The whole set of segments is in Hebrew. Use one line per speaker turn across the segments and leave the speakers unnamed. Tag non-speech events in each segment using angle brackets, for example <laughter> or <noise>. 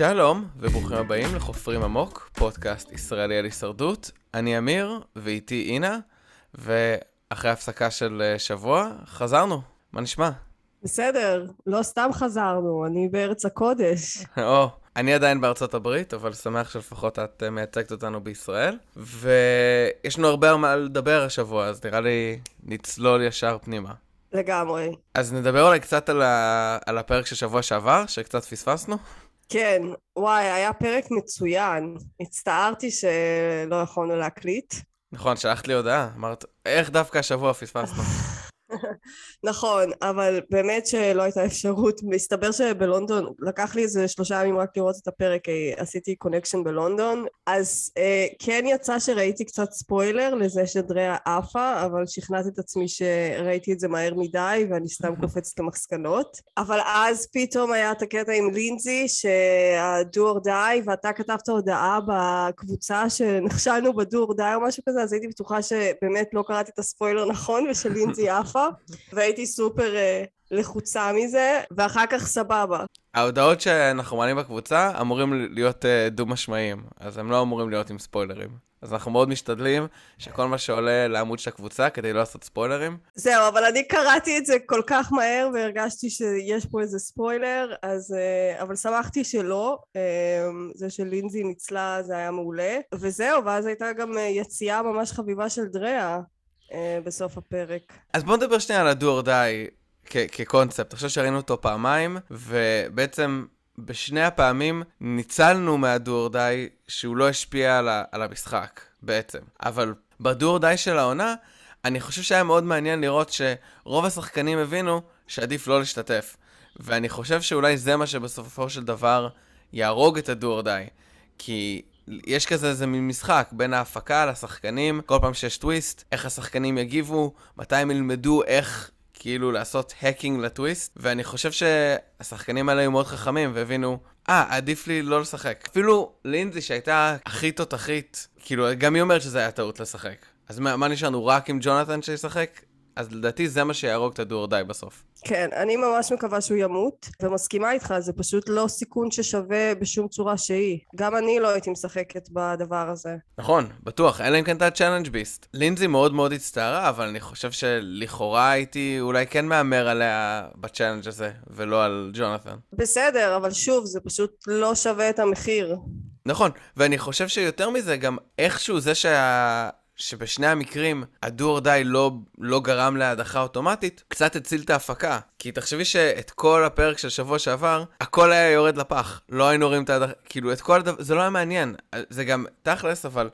שלום, וברוכים הבאים לחופרים עמוק, פודקאסט ישראלי על הישרדות. אני אמיר, ואיתי אינה, ואחרי הפסקה של אה, שבוע, חזרנו. מה נשמע?
בסדר, לא סתם חזרנו, אני בארץ הקודש. <laughs>
או, אני עדיין בארצות הברית, אבל שמח שלפחות את אה, מייצגת אותנו בישראל. ויש לנו הרבה על מה לדבר השבוע, אז נראה לי נצלול ישר פנימה.
לגמרי.
אז נדבר אולי קצת על, ה... על הפרק של שבוע שעבר, שקצת פספסנו.
כן, וואי, היה פרק מצוין. הצטערתי שלא יכולנו להקליט.
נכון, שלחת לי הודעה, אמרת, איך דווקא השבוע פספסנו? <laughs>
נכון, אבל באמת שלא הייתה אפשרות. מסתבר שבלונדון, לקח לי איזה שלושה ימים רק לראות את הפרק, עשיתי connection בלונדון, אז אה, כן יצא שראיתי קצת ספוילר לזה שדריה עפה, אבל שכנעתי את עצמי שראיתי את זה מהר מדי ואני סתם <laughs> קופצת למסקנות. אבל אז פתאום היה את הקטע עם לינזי, שה-do or die, ואתה כתבת הודעה בקבוצה שנכשלנו ב-do or die או משהו כזה, אז הייתי בטוחה שבאמת לא קראתי את הספוילר נכון ושלינזי עפה. והייתי סופר uh, לחוצה מזה, ואחר כך סבבה.
ההודעות שאנחנו מעלים בקבוצה אמורים להיות uh, דו-משמעיים, אז הם לא אמורים להיות עם ספוילרים. אז אנחנו מאוד משתדלים שכל מה שעולה לעמוד של הקבוצה כדי לא לעשות ספוילרים.
זהו, אבל אני קראתי את זה כל כך מהר והרגשתי שיש פה איזה ספוילר, אז... Uh, אבל שמחתי שלא. זה שלינזי ניצלה זה היה מעולה. וזהו, ואז הייתה גם יציאה ממש חביבה של דריה. אה, בסוף הפרק.
אז בוא נדבר שנייה על or die כקונספט. עכשיו שראינו אותו פעמיים, ובעצם בשני הפעמים ניצלנו מה-do or שהוא לא השפיע על, על המשחק, בעצם. אבל ב-do or של העונה, אני חושב שהיה מאוד מעניין לראות שרוב השחקנים הבינו שעדיף לא להשתתף. ואני חושב שאולי זה מה שבסופו של דבר יהרוג את ה-do or. כי יש כזה איזה מין משחק בין ההפקה לשחקנים, כל פעם שיש טוויסט, איך השחקנים יגיבו, מתי הם ילמדו איך כאילו לעשות האקינג לטוויסט, ואני חושב שהשחקנים האלה היו מאוד חכמים והבינו, אה, ah, עדיף לי לא לשחק. אפילו לינזי שהייתה הכי תותחית, כאילו, גם היא אומרת שזה היה טעות לשחק. אז מה, מה נשארנו, רק עם ג'ונתן שישחק? אז לדעתי זה מה שיהרוג את ה do or die בסוף.
כן, אני ממש מקווה שהוא ימות, ומסכימה איתך, זה פשוט לא סיכון ששווה בשום צורה שהיא. גם אני לא הייתי משחקת בדבר הזה.
נכון, בטוח, אלא אם כן אתה challenge beast. לינזי מאוד מאוד הצטערה, אבל אני חושב שלכאורה הייתי אולי כן מהמר עליה ב challenge הזה, ולא על ג'ונתן.
בסדר, אבל שוב, זה פשוט לא שווה את המחיר.
נכון, ואני חושב שיותר מזה, גם איכשהו זה שה... שבשני המקרים הדו or die לא, לא גרם להדחה אוטומטית, קצת הציל את ההפקה. כי תחשבי שאת כל הפרק של שבוע שעבר, הכל היה יורד לפח. לא היינו רואים את ההדחה, כאילו את כל הדבר, זה לא היה מעניין. זה גם תכלס, אבל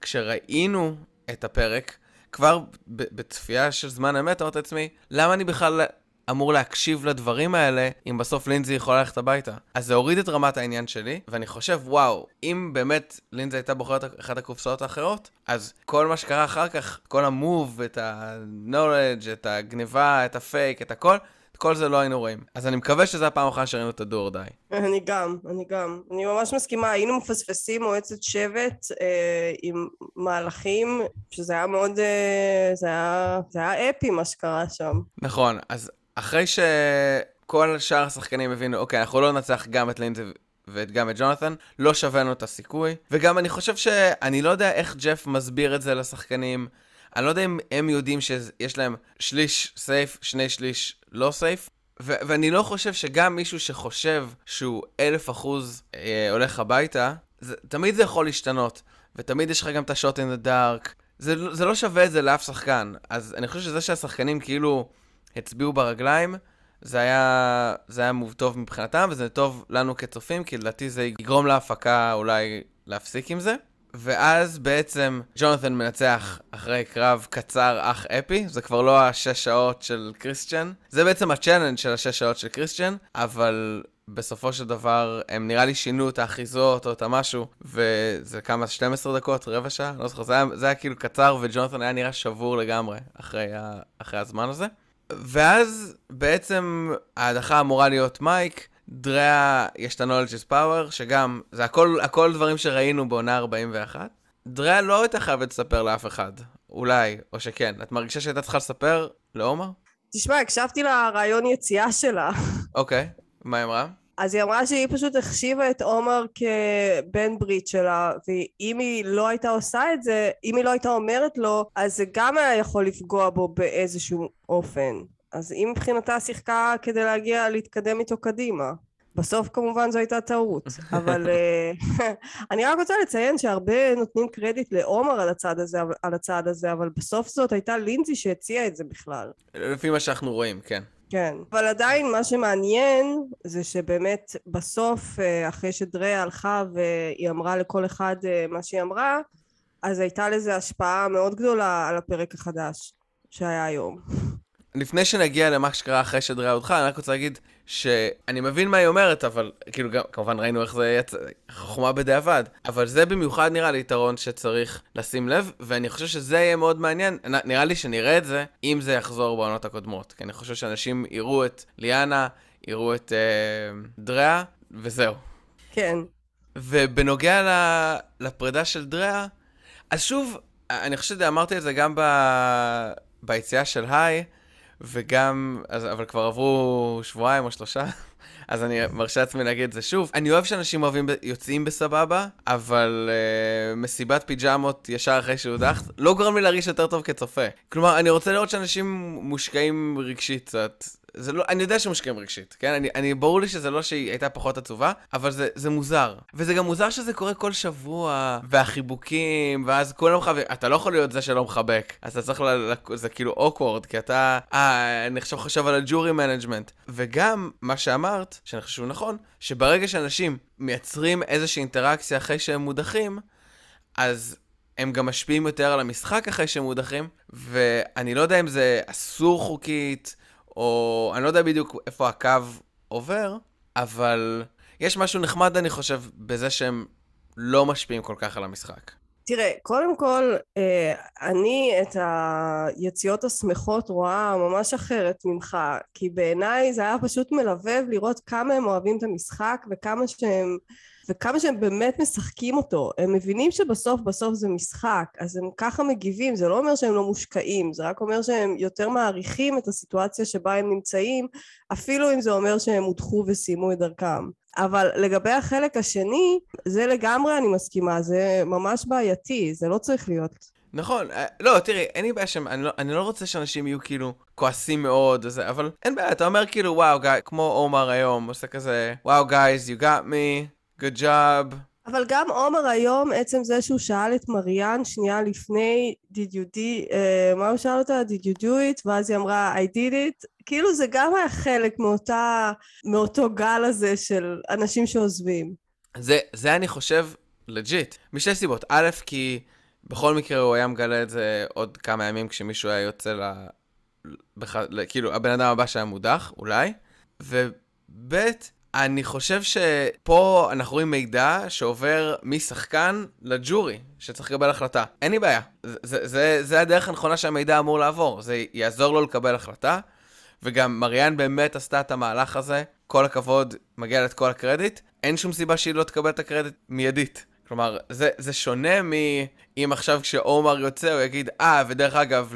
כשראינו את הפרק, כבר בצפייה של זמן אמת, אמרתי לעצמי, למה אני בכלל אמור להקשיב לדברים האלה, אם בסוף לינזי יכולה ללכת הביתה. אז זה הוריד את רמת העניין שלי, ואני חושב, וואו, אם באמת לינזי הייתה בוחרת אחת הקופסאות האחרות, אז כל מה שקרה אחר כך, כל המוב, את ה-knowledge, את הגניבה, את הפייק, את הכל, כל זה לא היינו רואים. אז אני מקווה שזו הפעם אחרונה שראינו את הדור די.
אני גם, אני גם. אני ממש מסכימה, היינו מפספסים מועצת שבט אה, עם מהלכים, שזה היה מאוד, אה, זה היה, זה היה אפי מה שקרה שם.
נכון, אז אחרי שכל שאר השחקנים הבינו, אוקיי, אנחנו לא ננצח גם את לינזי וגם את ג'ונתן, לא שווה לנו את הסיכוי. וגם אני חושב שאני לא יודע איך ג'ף מסביר את זה לשחקנים. אני לא יודע אם הם יודעים שיש להם שליש סייף, שני שליש לא סייף. ו- ואני לא חושב שגם מישהו שחושב שהוא אלף אחוז אה, הולך הביתה, זה, תמיד זה יכול להשתנות. ותמיד יש לך גם את השוט אין דה דארק. זה לא שווה את זה לאף שחקן. אז אני חושב שזה שהשחקנים כאילו הצביעו ברגליים, זה היה, זה היה מוב טוב מבחינתם, וזה טוב לנו כצופים, כי לדעתי זה יגרום להפקה אולי להפסיק עם זה. ואז בעצם ג'ונתן מנצח אחרי קרב קצר אך אפי, זה כבר לא השש שעות של קריסטיאן, זה בעצם ה challenge של השש שעות של קריסטיאן, אבל בסופו של דבר הם נראה לי שינו את האחיזות או את המשהו, וזה כמה, 12 דקות, רבע שעה, לא זוכר, זה היה, זה היה כאילו קצר וג'ונתן היה נראה שבור לגמרי אחרי, ה, אחרי הזמן הזה. ואז בעצם ההדחה אמורה להיות מייק, דריה יש את ה-knowledge is power, שגם, זה הכל, הכל דברים שראינו בעונה 41. דריה לא הייתה חייבת לספר לאף אחד, אולי, או שכן. את מרגישה שהייתה צריכה לספר לעומר?
תשמע, הקשבתי לרעיון יציאה שלה.
אוקיי, מה היא אמרה?
אז היא אמרה שהיא פשוט החשיבה את עומר כבן ברית שלה, ואם היא לא הייתה עושה את זה, אם היא לא הייתה אומרת לו, אז זה גם היה יכול לפגוע בו באיזשהו אופן. אז היא מבחינתה שיחקה כדי להגיע, להתקדם איתו קדימה. בסוף כמובן זו הייתה טעות, <laughs> אבל אה, <laughs> אני רק רוצה לציין שהרבה נותנים קרדיט לעומר על הצד הזה, על הצד הזה, אבל בסוף זאת הייתה לינזי שהציעה את זה בכלל.
לפי מה שאנחנו רואים, כן.
כן, אבל עדיין מה שמעניין זה שבאמת בסוף, אה, אחרי שדריה הלכה והיא אמרה לכל אחד אה, מה שהיא אמרה, אז הייתה לזה השפעה מאוד גדולה על הפרק החדש שהיה היום.
לפני שנגיע למה שקרה אחרי שדריה הודחה, אני רק רוצה להגיד שאני מבין מה היא אומרת, אבל כאילו גם, כמובן ראינו איך זה יצא, חוכמה בדיעבד, אבל זה במיוחד נראה לי יתרון שצריך לשים לב, ואני חושב שזה יהיה מאוד מעניין, נראה לי שנראה את זה, אם זה יחזור בעונות הקודמות, כי אני חושב שאנשים יראו את ליאנה, יראו את אה, דריה, וזהו.
כן.
ובנוגע לפרידה של דריה, אז שוב, אני חושב שאמרתי את זה גם ב... ביציאה של היי, וגם, אז, אבל כבר עברו שבועיים או שלושה, <laughs> אז אני מרשה לעצמי להגיד את זה שוב. אני אוהב שאנשים אוהבים, יוצאים בסבבה, אבל uh, מסיבת פיג'מות ישר אחרי שהודחת, לא גורם לי להרגיש יותר טוב כצופה. כלומר, אני רוצה לראות שאנשים מושקעים רגשית קצת. זה לא, אני יודע שמושקעים רגשית, כן? אני, אני, ברור לי שזה לא שהיא הייתה פחות עצובה, אבל זה, זה מוזר. וזה גם מוזר שזה קורה כל שבוע, והחיבוקים, ואז כולם מחבקים, אתה לא יכול להיות זה שלא מחבק. אז אתה צריך, ל, זה כאילו awkward, כי אתה, אה, אני עכשיו חושב על ה jury management. וגם, מה שאמרת, שאני חושב שהוא נכון, שברגע שאנשים מייצרים איזושהי אינטראקציה אחרי שהם מודחים, אז הם גם משפיעים יותר על המשחק אחרי שהם מודחים, ואני לא יודע אם זה אסור חוקית, או אני לא יודע בדיוק איפה הקו עובר, אבל יש משהו נחמד, אני חושב, בזה שהם לא משפיעים כל כך על המשחק.
תראה, קודם כל, אה, אני את היציאות השמחות רואה ממש אחרת ממך, כי בעיניי זה היה פשוט מלבב לראות כמה הם אוהבים את המשחק וכמה שהם וכמה שהם באמת משחקים אותו. הם מבינים שבסוף בסוף זה משחק, אז הם ככה מגיבים, זה לא אומר שהם לא מושקעים, זה רק אומר שהם יותר מעריכים את הסיטואציה שבה הם נמצאים, אפילו אם זה אומר שהם הודחו וסיימו את דרכם. אבל לגבי החלק השני, זה לגמרי אני מסכימה, זה ממש בעייתי, זה לא צריך להיות.
נכון, אה, לא, תראי, אין לי בעיה שם, אני לא, אני לא רוצה שאנשים יהיו כאילו כועסים מאוד וזה, אבל אין בעיה, אתה אומר כאילו, וואו, גיא, כמו עומר היום, עושה כזה, וואו, guys, you got me, good job.
אבל גם עומר היום, עצם זה שהוא שאל את מריאן שנייה לפני, did you do, uh, מה הוא שאל אותה? did you do it? ואז היא אמרה, I did it. כאילו זה גם היה חלק מאותה, מאותו גל הזה של אנשים שעוזבים.
זה, זה אני חושב לג'יט, משתי סיבות. א', כי בכל מקרה הוא היה מגלה את זה עוד כמה ימים כשמישהו היה יוצא ל... בח... כאילו, הבן אדם הבא שהיה מודח, אולי. וב', אני חושב שפה אנחנו רואים מידע שעובר משחקן לג'ורי, שצריך לקבל החלטה. אין לי בעיה. זה, זה, זה, זה הדרך הנכונה שהמידע אמור לעבור. זה יעזור לו לקבל החלטה, וגם מריאן באמת עשתה את המהלך הזה. כל הכבוד, מגיע לה את כל הקרדיט. אין שום סיבה שהיא לא תקבל את הקרדיט מיידית. כלומר, זה, זה שונה מאם עכשיו כשעומר יוצא הוא יגיד, אה, ודרך אגב,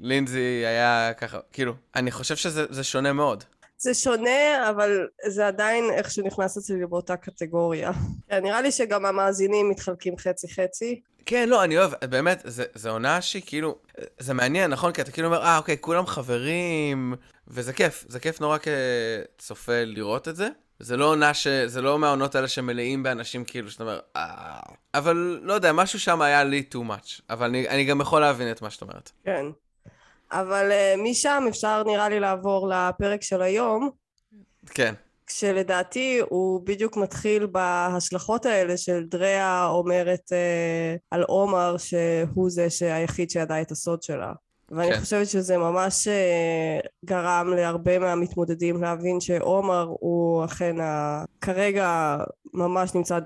ללינזי היה ככה, כאילו, אני חושב שזה שונה מאוד.
זה שונה, אבל זה עדיין איכשהו נכנס אצלי באותה קטגוריה. כן, נראה לי שגם המאזינים מתחלקים חצי-חצי.
כן, לא, אני אוהב, באמת, זה, זה עונה שהיא כאילו, זה מעניין, נכון? כי אתה כאילו אומר, אה, אוקיי, כולם חברים, וזה כיף, זה כיף נורא כצופה לראות את זה. זה לא עונה ש... זה לא מהעונות האלה שמלאים באנשים כאילו, שאתה אומר, אה... אבל לא יודע, משהו שם היה לי too much. אבל אני, אני גם יכול להבין את מה שאת אומרת.
כן. אבל uh, משם אפשר נראה לי לעבור לפרק של היום.
כן.
כשלדעתי הוא בדיוק מתחיל בהשלכות האלה של דריה אומרת uh, על עומר שהוא זה היחיד שידע את הסוד שלה. ואני כן. חושבת שזה ממש uh, גרם להרבה מהמתמודדים להבין שעומר הוא אכן ה... כרגע ממש נמצא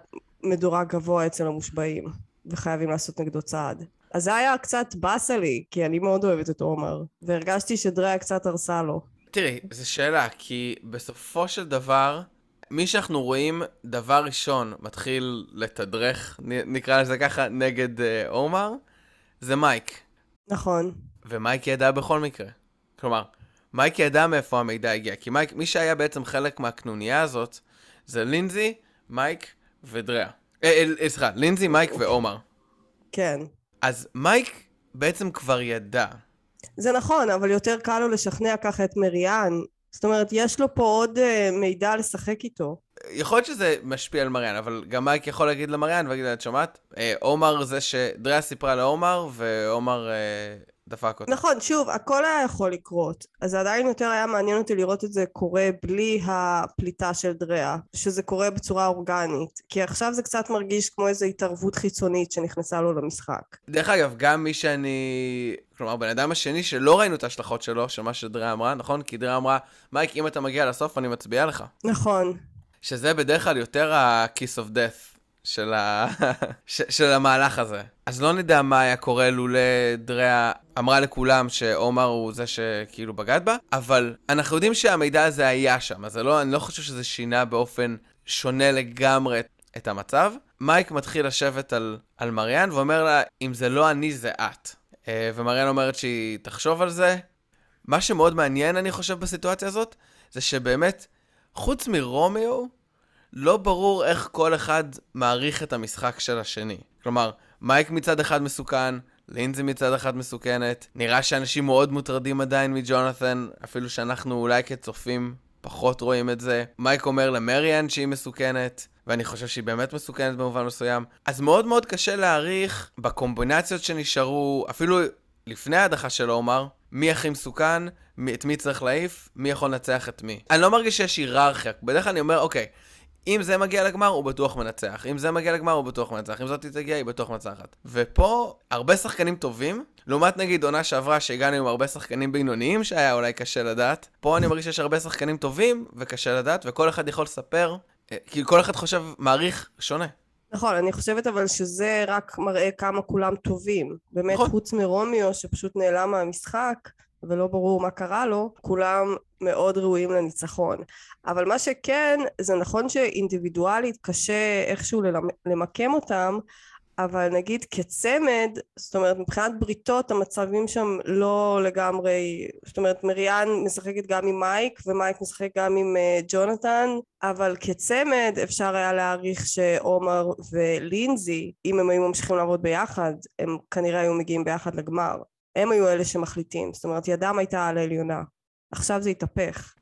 מדורג גבוה אצל המושבעים וחייבים לעשות נגדו צעד. אז זה היה קצת באסה לי, כי אני מאוד אוהבת את עומר, והרגשתי שדריה קצת הרסה לו.
תראי, זו שאלה, כי בסופו של דבר, מי שאנחנו רואים דבר ראשון מתחיל לתדרך, נקרא לזה ככה, נגד uh, עומר, זה מייק.
נכון.
ומייק ידע בכל מקרה. כלומר, מייק ידע מאיפה המידע הגיע, כי מייק, מי שהיה בעצם חלק מהקנוניה הזאת, זה לינזי, מייק ודריה. אה, אה, אה, סליחה, לינזי, מייק ועומר.
כן.
אז מייק בעצם כבר ידע.
זה נכון, אבל יותר קל לו לשכנע ככה את מריאן. זאת אומרת, יש לו פה עוד uh, מידע לשחק איתו.
יכול להיות שזה משפיע על מריאן, אבל גם מייק יכול להגיד למריאן ולהגיד לה, את שומעת? אה, עומר זה שדריה סיפרה לעומר, ועומר אה, דפק אותה.
נכון, שוב, הכל היה יכול לקרות. אז זה עדיין יותר היה מעניין אותי לראות את זה קורה בלי הפליטה של דריה, שזה קורה בצורה אורגנית. כי עכשיו זה קצת מרגיש כמו איזו התערבות חיצונית שנכנסה לו למשחק.
דרך אגב, גם מי שאני... כלומר, בן אדם השני שלא ראינו את ההשלכות שלו, של מה שדריה אמרה, נכון? כי דריה אמרה, מייק, אם אתה מגיע לסוף, אני מצביעה לך.
נכון.
שזה בדרך כלל יותר ה-kiss of death של, ה... <laughs> ש... של המהלך הזה. אז לא נדע מה היה קורה לולא דריה אמרה לכולם שעומר הוא זה שכאילו בגד בה, אבל אנחנו יודעים שהמידע הזה היה שם, אז לא, אני לא חושב שזה שינה באופן שונה לגמרי את המצב. מייק מתחיל לשבת על, על מריאן ואומר לה, אם זה לא אני, זה את. אה, ומריאן אומרת שהיא תחשוב על זה. מה שמאוד מעניין, אני חושב, בסיטואציה הזאת, זה שבאמת, חוץ מרומיו, לא ברור איך כל אחד מעריך את המשחק של השני. כלומר, מייק מצד אחד מסוכן, לינזי מצד אחד מסוכנת, נראה שאנשים מאוד מוטרדים עדיין מג'ונת'ן, אפילו שאנחנו אולי כצופים פחות רואים את זה. מייק אומר למריאן שהיא מסוכנת, ואני חושב שהיא באמת מסוכנת במובן מסוים. אז מאוד מאוד קשה להעריך בקומבינציות שנשארו, אפילו לפני ההדחה של עומר, מי הכי מסוכן, מי, את מי צריך להעיף, מי יכול לנצח את מי. אני לא מרגיש שיש היררכיה, בדרך כלל אני אומר, אוקיי, אם זה מגיע לגמר, הוא בטוח מנצח. אם זה מגיע לגמר, הוא בטוח מנצח. אם זאת תגיע, היא בטוח מנצחת. ופה, הרבה שחקנים טובים, לעומת נגיד עונה שעברה, שהגענו עם הרבה שחקנים בינוניים, שהיה אולי קשה לדעת. פה אני מרגיש שיש הרבה שחקנים טובים, וקשה לדעת, וכל אחד יכול לספר, אה, כי כל אחד חושב, מעריך שונה.
נכון, אני חושבת אבל שזה רק מראה כמה כולם טובים. באמת, נכון. חוץ מרומיו, שפשוט נעלם מהמשחק, ולא ברור מה קרה לו, כולם מאוד ראויים לניצחון. אבל מה שכן, זה נכון שאינדיבידואלית קשה איכשהו למקם אותם, אבל נגיד כצמד, זאת אומרת מבחינת בריתות המצבים שם לא לגמרי, זאת אומרת מריאן משחקת גם עם מייק ומייק משחק גם עם uh, ג'ונתן, אבל כצמד אפשר היה להעריך שעומר ולינזי, אם הם היו ממשיכים לעבוד ביחד, הם כנראה היו מגיעים ביחד לגמר. הם היו אלה שמחליטים, זאת אומרת ידם הייתה על העליונה. עכשיו זה התהפך.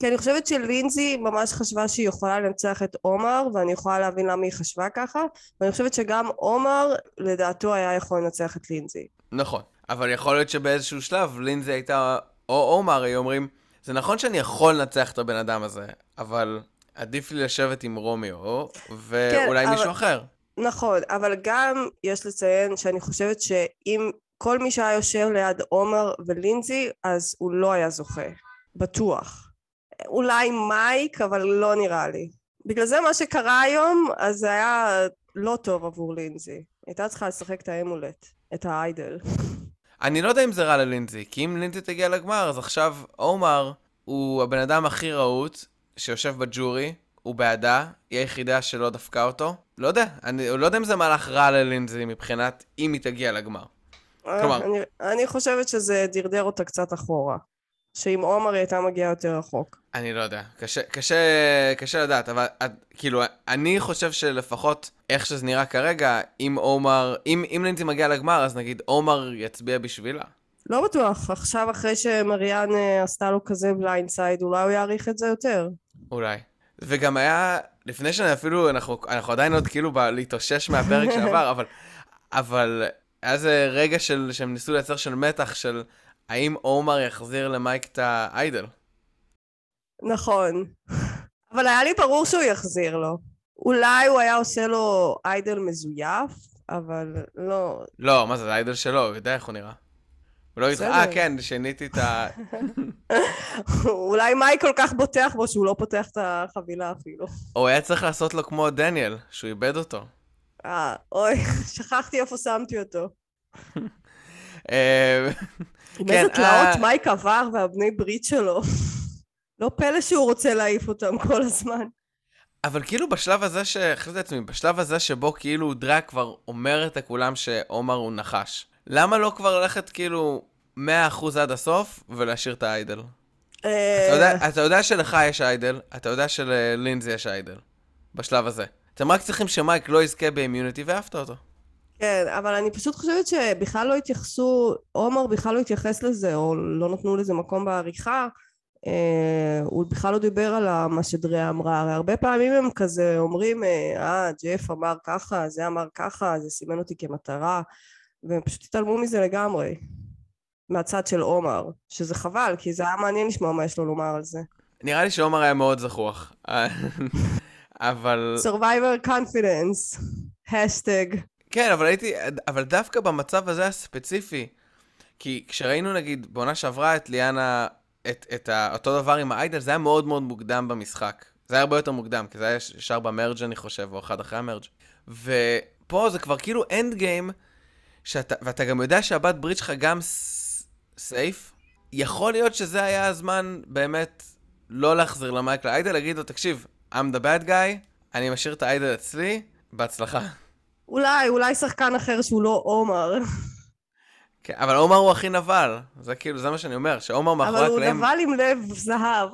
כי אני חושבת שלינזי ממש חשבה שהיא יכולה לנצח את עומר ואני יכולה להבין למה היא חשבה ככה ואני חושבת שגם עומר לדעתו היה יכול לנצח את לינזי.
נכון, אבל יכול להיות שבאיזשהו שלב לינזי הייתה או עומר היו אומרים זה נכון שאני יכול לנצח את הבן אדם הזה אבל עדיף לי לשבת עם רומיו ואולי כן, מישהו אבל... אחר.
נכון, אבל גם יש לציין שאני חושבת שאם כל מי שהיה יושב ליד עומר ולינזי אז הוא לא היה זוכה, בטוח. אולי מייק, אבל לא נראה לי. בגלל זה מה שקרה היום, אז זה היה לא טוב עבור לינזי. הייתה צריכה לשחק את האמולט, את האיידל.
אני לא יודע אם זה רע ללינזי, כי אם לינזי תגיע לגמר, אז עכשיו עומר הוא הבן אדם הכי רהוט שיושב בג'ורי, הוא בעדה, היא היחידה שלא דפקה אותו. לא יודע, אני לא יודע אם זה מהלך רע ללינזי מבחינת אם היא תגיע לגמר.
כלומר... אני, אני חושבת שזה דרדר אותה קצת אחורה. שעם עומר היא הייתה מגיעה יותר רחוק.
אני לא יודע, קשה, קשה, קשה לדעת, אבל כאילו, אני חושב שלפחות איך שזה נראה כרגע, אם עומר, אם, אם לינזי מגיע לגמר, אז נגיד עומר יצביע בשבילה.
לא בטוח, עכשיו אחרי שמריאן אה, עשתה לו כזה blindside, אולי הוא יעריך את זה יותר.
אולי. וגם היה, לפני שאני אפילו, אנחנו, אנחנו עדיין עוד כאילו להתאושש מהפרק <laughs> שעבר, אבל, אבל היה איזה רגע של, שהם ניסו לייצר של מתח של האם עומר יחזיר למייק את ה idol.
נכון. אבל היה לי ברור שהוא יחזיר לו. אולי הוא היה עושה לו idol מזויף, אבל לא...
לא, מה זה, זה איידל שלו, הוא יודע איך הוא נראה. הוא לא יגיד, אה, כן, שיניתי את ה... <laughs>
אולי מייק כל כך בוטח בו שהוא לא פותח את החבילה אפילו.
הוא היה צריך לעשות לו כמו דניאל, שהוא איבד אותו.
אה, אוי, <laughs> שכחתי איפה שמתי אותו.
אה,
עם איזה כן, תלאות אה, מייק עבר והבני ברית שלו. <laughs> לא פלא שהוא רוצה להעיף אותם כל הזמן.
אבל כאילו בשלב הזה, ש... חשבתי לעצמי, בשלב הזה שבו כאילו דרק כבר אומרת לכולם שעומר הוא נחש. למה לא כבר ללכת כאילו 100% עד הסוף ולהשאיר את האיידל.
אה,
אתה יודע שלך יש איידל, אתה יודע שללינזי יש איידל, בשלב הזה. אתם רק צריכים שמייק לא יזכה באימיוניטי ואהבת אותו.
כן, אבל אני פשוט חושבת שבכלל לא התייחסו, עומר בכלל לא התייחס לזה, או לא נתנו לזה מקום בעריכה. אה, הוא בכלל לא דיבר על מה שדריה אמרה, הרי הרבה פעמים הם כזה אומרים, אה, אה, ג'ף אמר ככה, זה אמר ככה, זה סימן אותי כמטרה, והם פשוט התעלמו מזה לגמרי, מהצד של עומר, שזה חבל, כי זה היה מעניין לשמוע מה יש לו לומר על זה.
נראה לי שעומר היה מאוד זחוח. אבל...
Survivor confidence, השטג.
כן, אבל הייתי... אבל דווקא במצב הזה הספציפי, כי כשראינו נגיד בעונה שעברה את ליאנה, את, את ה, אותו דבר עם ה idol, זה היה מאוד מאוד מוקדם במשחק. זה היה הרבה יותר מוקדם, כי זה היה ישר ב merge אני חושב, או אחד אחרי ה merge. ופה זה כבר כאילו end game, שאתה, ואתה גם יודע שהבן ברית שלך גם safe. יכול להיות שזה היה הזמן באמת לא להחזיר למייק ל idol, להגיד לו, תקשיב, I'm the bad guy, אני משאיר את ה idol אצלי, בהצלחה.
אולי, אולי שחקן אחר שהוא לא עומר.
כן, אבל עומר הוא הכי נבל. זה כאילו, זה מה שאני אומר, שעומר מאחורי
אבל הוא
הקלעים...
נבל עם לב זהב.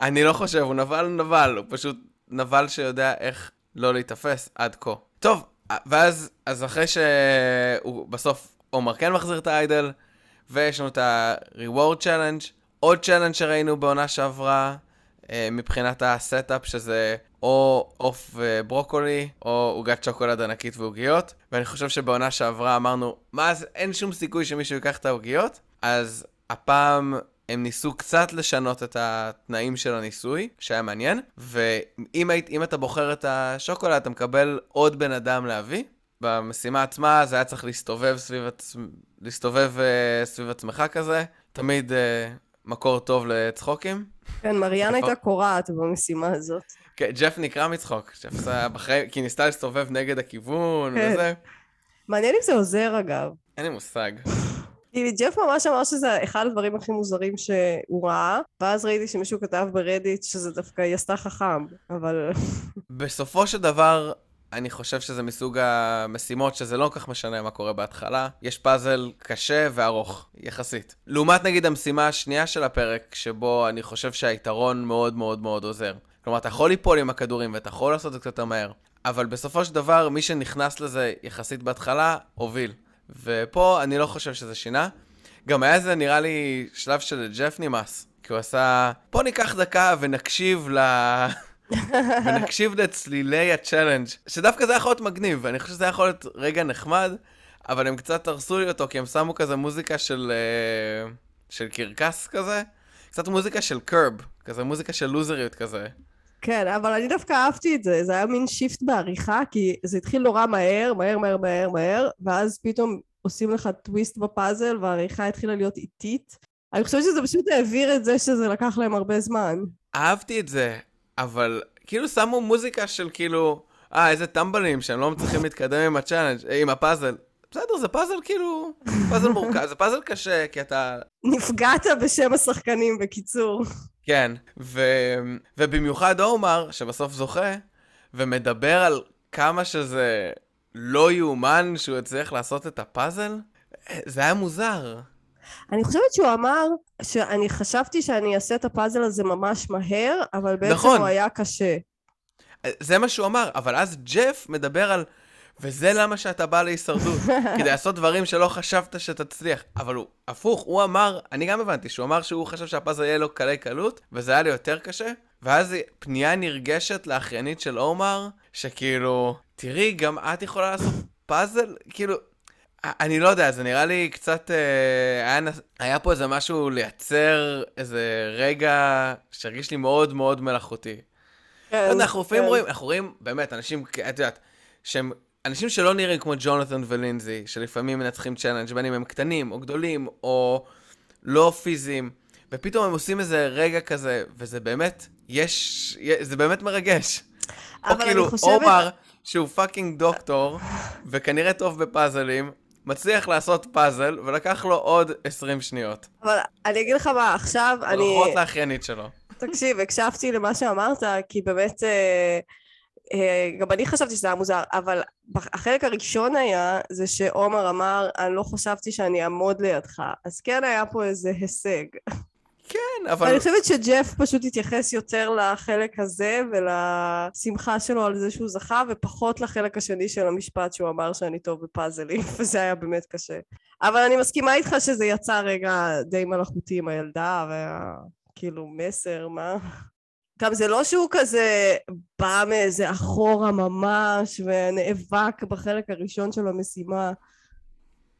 אני לא חושב, הוא נבל נבל, הוא פשוט נבל שיודע איך לא להיתפס עד כה. טוב, ואז, אז אחרי שהוא בסוף, עומר כן מחזיר את ה idol, ויש לנו את ה-reward challenge, עוד challenge שראינו בעונה שעברה, מבחינת ה setup, שזה או עוף וברוקולי, או עוגת שוקולד ענקית ועוגיות. ואני חושב שבעונה שעברה אמרנו, מה, אז אין שום סיכוי שמישהו ייקח את העוגיות? אז הפעם הם ניסו קצת לשנות את התנאים של הניסוי, שהיה מעניין, ואם היית, אתה בוחר את השוקולד, אתה מקבל עוד בן אדם להביא. במשימה עצמה זה היה צריך להסתובב סביב, עצ... להסתובב, uh, סביב עצמך כזה, תמיד uh, מקור טוב לצחוקים.
כן, מריאן הייתה קורעת במשימה הזאת.
כן, ג'ף נקרע מצחוק. ג'ף עשה בחיים, כי ניסתה להסתובב נגד הכיוון כן. וזה.
מעניין אם זה עוזר אגב.
אין לי מושג.
כי ג'ף ממש אמר שזה אחד הדברים הכי מוזרים שהוא ראה, ואז ראיתי שמישהו כתב ברדיט שזה דווקא היא עשתה חכם, אבל...
בסופו של דבר, אני חושב שזה מסוג המשימות שזה לא כל כך משנה מה קורה בהתחלה. יש פאזל קשה וארוך, יחסית. לעומת נגיד המשימה השנייה של הפרק, שבו אני חושב שהיתרון מאוד מאוד מאוד עוזר. כלומר, אתה יכול ליפול עם הכדורים ואתה יכול לעשות את זה קצת יותר מהר. אבל בסופו של דבר, מי שנכנס לזה יחסית בהתחלה, הוביל. ופה אני לא חושב שזה שינה. גם היה זה נראה לי שלב של ג'ף נמאס. כי הוא עשה, בוא ניקח דקה ונקשיב ל... <laughs> ונקשיב לצלילי ה challenge, שדווקא זה יכול להיות מגניב, ואני חושב שזה יכול להיות רגע נחמד, אבל הם קצת הרסו לי אותו, כי הם שמו כזה מוזיקה של, uh, של קרקס כזה, קצת מוזיקה של קרב, כזה מוזיקה של לוזריות כזה.
כן, אבל אני דווקא אהבתי את זה, זה היה מין shift בעריכה, כי זה התחיל נורא מהר, מהר, מהר, מהר, מהר, ואז פתאום עושים לך טוויסט בפאזל, והעריכה התחילה להיות איטית. אני חושבת שזה פשוט העביר את זה שזה לקח להם הרבה זמן.
אהבתי את זה, אבל כאילו שמו מוזיקה של כאילו, אה, איזה טמבלים שהם לא מצליחים להתקדם עם ה challenge, עם הפאזל. בסדר, זה פאזל כאילו, פאזל מורכב, זה פאזל קשה, כי אתה...
נפגעת בשם השחקנים, בקיצור.
כן, ו... ובמיוחד עומר, שבסוף זוכה, ומדבר על כמה שזה לא יאומן שהוא הצליח לעשות את הפאזל, זה היה מוזר.
אני חושבת שהוא אמר שאני חשבתי שאני אעשה את הפאזל הזה ממש מהר, אבל בעצם נכון. הוא היה קשה.
זה מה שהוא אמר, אבל אז ג'ף מדבר על... וזה למה שאתה בא להישרדות, <laughs> כדי לעשות דברים שלא חשבת שתצליח. אבל הוא, הפוך, הוא אמר, אני גם הבנתי, שהוא אמר שהוא חשב שהפאזל יהיה לו קלי קלות, וזה היה לי יותר קשה, ואז פנייה נרגשת לאחיינית של עומר, שכאילו, תראי, גם את יכולה לעשות פאזל? כאילו, אני לא יודע, זה נראה לי קצת... אה, היה, היה פה איזה משהו לייצר איזה רגע שהרגיש לי מאוד מאוד מלאכותי. כן, אנחנו לפעמים כן. רואים, אנחנו רואים באמת אנשים, את יודעת, שהם אנשים שלא נראים כמו ג'ונתן ולינזי, שלפעמים מנצחים challenge, בין אם הם קטנים או גדולים או לא פיזיים, ופתאום הם עושים איזה רגע כזה, וזה באמת, יש, זה באמת מרגש. או כאילו, חושבת... עומר, שהוא fucking דוקטור, וכנראה טוב בפאזלים, מצליח לעשות פאזל, ולקח לו עוד 20 שניות.
אבל אני אגיד לך מה, עכשיו אני...
ברכות לאחיינית שלו.
תקשיב, הקשבתי למה שאמרת, כי באמת... אה... אה, גם אני חשבתי שזה היה מוזר, אבל החלק הראשון היה זה שעומר אמר, אני לא חשבתי שאני אעמוד לידך, אז כן היה פה איזה הישג.
כן, אבל...
אני חושבת שג'ף פשוט התייחס יותר לחלק הזה ולשמחה שלו על זה שהוא זכה, ופחות לחלק השני של המשפט שהוא אמר שאני טוב בפאזלים, <laughs> וזה היה באמת קשה. אבל אני מסכימה איתך שזה יצא רגע די מלאכותי עם הילדה, וכאילו מסר, מה? גם זה לא שהוא כזה בא מאיזה אחורה ממש ונאבק בחלק הראשון של המשימה.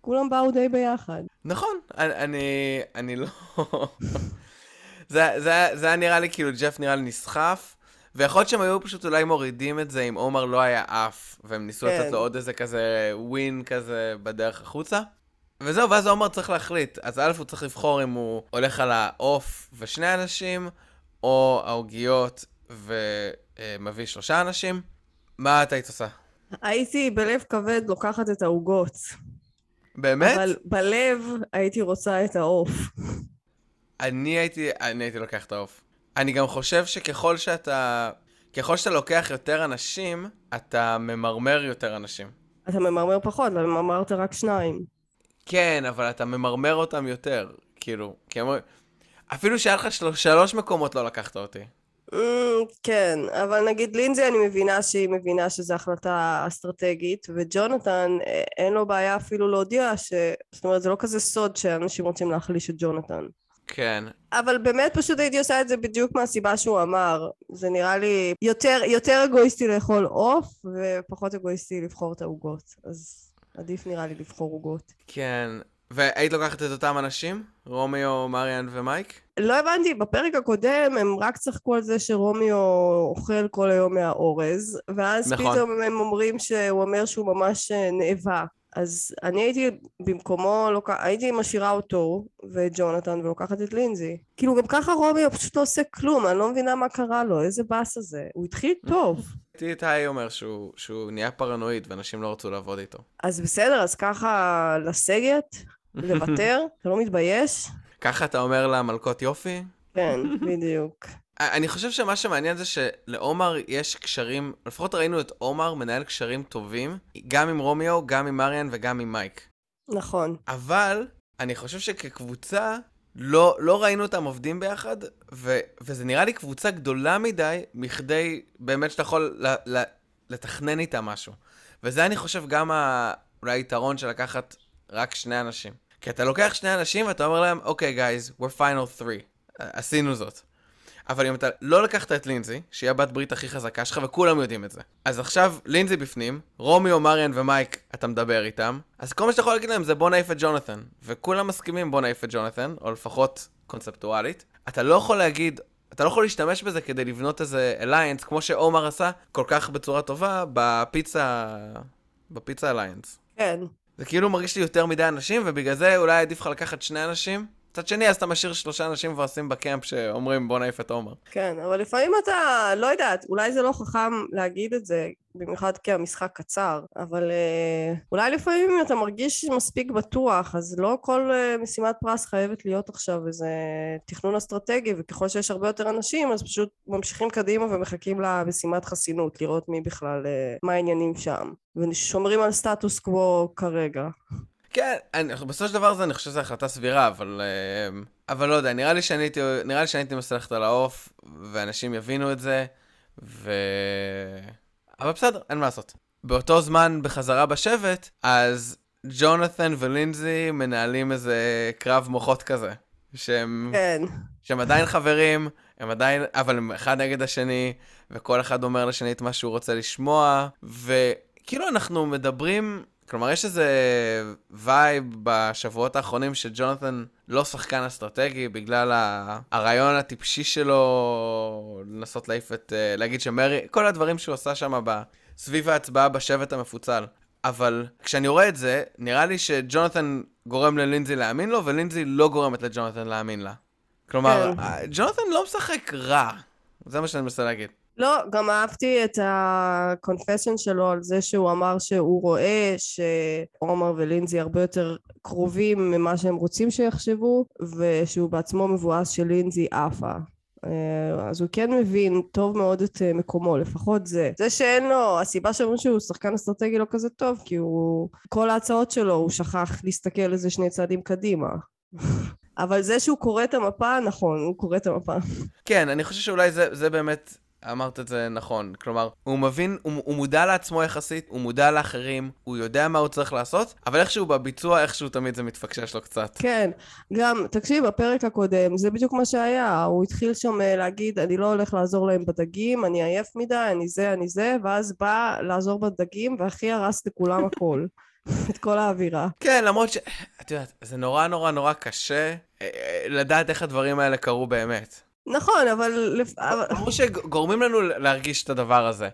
כולם באו די ביחד.
נכון, אני, אני, לא... <laughs> זה, זה, זה היה נראה לי כאילו ג'ף נראה לי נסחף, ויכול להיות שהם היו פשוט אולי מורידים את זה אם עומר לא היה עף, והם ניסו כן. לתת לו עוד איזה כזה ווין כזה בדרך החוצה. וזהו, ואז עומר צריך להחליט. אז א' הוא צריך לבחור אם הוא הולך על העוף ושני אנשים, או העוגיות ומביא שלושה אנשים. מה את היית עושה?
הייתי בלב כבד לוקחת את העוגות.
באמת?
אבל בלב הייתי רוצה את העוף.
אני הייתי, אני הייתי לוקח את העוף. אני גם חושב שככל שאתה, ככל שאתה לוקח יותר אנשים, אתה ממרמר יותר אנשים.
אתה ממרמר פחות, אבל ממרמרת רק שניים.
כן, אבל אתה ממרמר אותם יותר. כאילו, כי הם... אפילו שהיה לך של... שלוש מקומות לא לקחת אותי.
Mm, כן, אבל נגיד לינזי אני מבינה שהיא מבינה שזו החלטה אסטרטגית, וג'ונתן אה, אין לו בעיה אפילו להודיע ש... זאת אומרת זה לא כזה סוד שאנשים רוצים להחליש את ג'ונתן.
כן.
אבל באמת פשוט הייתי עושה את זה בדיוק מהסיבה שהוא אמר. זה נראה לי יותר, יותר אגואיסטי לאכול עוף, ופחות אגואיסטי לבחור את העוגות. אז עדיף נראה לי לבחור עוגות.
כן. והיית לוקחת את אותם אנשים? רומיו, מריאן ומייק?
לא הבנתי, בפרק הקודם הם רק צחקו על זה שרומיו אוכל כל היום מהאורז, ואז נכון. פתאום הם אומרים שהוא אומר שהוא ממש אה, נאבק. אז אני הייתי במקומו, לוק... הייתי משאירה אותו ואת ג'ונתן ולוקחת את לינזי. כאילו גם ככה רומיו פשוט לא עושה כלום, אני לא מבינה מה קרה לו, איזה באס הזה. הוא התחיל טוב. <laughs>
הייתי איתי אומר שהוא, שהוא נהיה פרנואיד ואנשים לא רצו לעבוד איתו.
אז בסדר, אז ככה לסגת, לוותר, <laughs> אתה לא מתבייש?
ככה אתה אומר למלכות יופי?
כן, בדיוק. <laughs>
אני חושב שמה שמעניין זה שלעומר יש קשרים, לפחות ראינו את עומר מנהל קשרים טובים, גם עם רומיו, גם עם מריאן וגם עם מייק.
נכון.
אבל אני חושב שכקבוצה, לא, לא ראינו אותם עובדים ביחד, ו, וזה נראה לי קבוצה גדולה מדי, מכדי באמת שאתה יכול ל, ל, לתכנן איתה משהו. וזה אני חושב גם ה, אולי היתרון של לקחת רק שני אנשים. כי אתה לוקח שני אנשים ואתה אומר להם, אוקיי, okay, גייז, we're final three. עשינו זאת. אבל אם אתה לא לקחת את לינזי, שהיא הבת ברית הכי חזקה שלך, וכולם יודעים את זה. אז עכשיו לינזי בפנים, רומיו, מריאן ומייק, אתה מדבר איתם, אז כל מה שאתה יכול להגיד להם זה בוא נעיף את ג'ונתן. וכולם מסכימים בוא נעיף את ג'ונתן, או לפחות קונספטואלית. אתה לא יכול להגיד, אתה לא יכול להשתמש בזה כדי לבנות איזה אליינס, כמו שעומר עשה כל כך בצורה טובה בפיצה... בפיצה אליינס.
כן.
זה כאילו מרגיש לי יותר מדי אנשים, ובגלל זה אולי עדיף לך לקחת שני אנשים, מצד שני, אז אתה משאיר שלושה אנשים מבואסים בקמפ שאומרים בוא נעיף את עומר.
כן, אבל לפעמים אתה, לא יודעת, אולי זה לא חכם להגיד את זה, במיוחד כי המשחק קצר, אבל אה, אולי לפעמים אם אתה מרגיש מספיק בטוח, אז לא כל אה, משימת פרס חייבת להיות עכשיו איזה תכנון אסטרטגי, וככל שיש הרבה יותר אנשים, אז פשוט ממשיכים קדימה ומחכים למשימת חסינות, לראות מי בכלל, אה, מה העניינים שם. ושומרים על סטטוס קוו כרגע.
כן, אני, בסופו של דבר זה, אני חושב שזו החלטה סבירה, אבל, אה, אבל לא יודע, נראה לי שאני הייתי, נראה לי שאני הייתי מנסה ללכת על העוף, ואנשים יבינו את זה, ו... אבל בסדר, אין מה לעשות. באותו זמן, בחזרה בשבט, אז ג'ונת'ן ולינזי מנהלים איזה קרב מוחות כזה. שהם,
כן.
שהם עדיין חברים, הם עדיין, אבל הם אחד נגד השני, וכל אחד אומר לשני את מה שהוא רוצה לשמוע, וכאילו אנחנו מדברים כלומר, יש איזה vibe בשבועות האחרונים שג'ונתן לא שחקן אסטרטגי בגלל הרעיון הטיפשי שלו לנסות להעיף את... אה, להגיד שמרי... כל הדברים שהוא עשה שם סביב ההצבעה בשבט המפוצל. אבל כשאני רואה את זה, נראה לי שג'ונתן גורם ללינזי להאמין לו, ולינזי לא גורמת לג'ונתן להאמין לה. כלומר, כן. אה, ג'ונתן לא משחק רע. זה מה שאני מנסה להגיד.
לא, גם אהבתי את הקונפשן שלו על זה שהוא אמר שהוא רואה שעומר ולינזי הרבה יותר קרובים ממה שהם רוצים שיחשבו, ושהוא בעצמו מבואס שלינזי עפה. אה, אז הוא כן מבין טוב מאוד את אה, מקומו, לפחות זה. זה שאין לו, הסיבה שאומרים שהוא שחקן אסטרטגי לא כזה טוב, כי הוא, כל ההצעות שלו, הוא שכח להסתכל איזה שני צעדים קדימה. <laughs> אבל זה שהוא קורא את המפה, נכון, הוא קורא את המפה.
כן, אני חושב שאולי זה, זה באמת אמרת את זה נכון. כלומר, הוא מבין, הוא, הוא מודע לעצמו יחסית, הוא מודע לאחרים, הוא יודע מה הוא צריך לעשות, אבל איכשהו בביצוע, איכשהו תמיד זה מתפקשש לו קצת.
כן, גם, תקשיב, בפרק הקודם, זה בדיוק מה שהיה, הוא התחיל שם אה, להגיד, אני לא הולך לעזור להם בדגים, אני עייף מדי, אני זה, אני זה, ואז בא לעזור בדגים, והכי הרס לכולם <laughs> הכל. את כל האווירה.
כן, למרות ש... את יודעת, זה נורא נורא נורא קשה אה, אה, לדעת איך הדברים האלה קרו באמת.
נכון, אבל...
ברור שגורמים לנו להרגיש את הדבר הזה,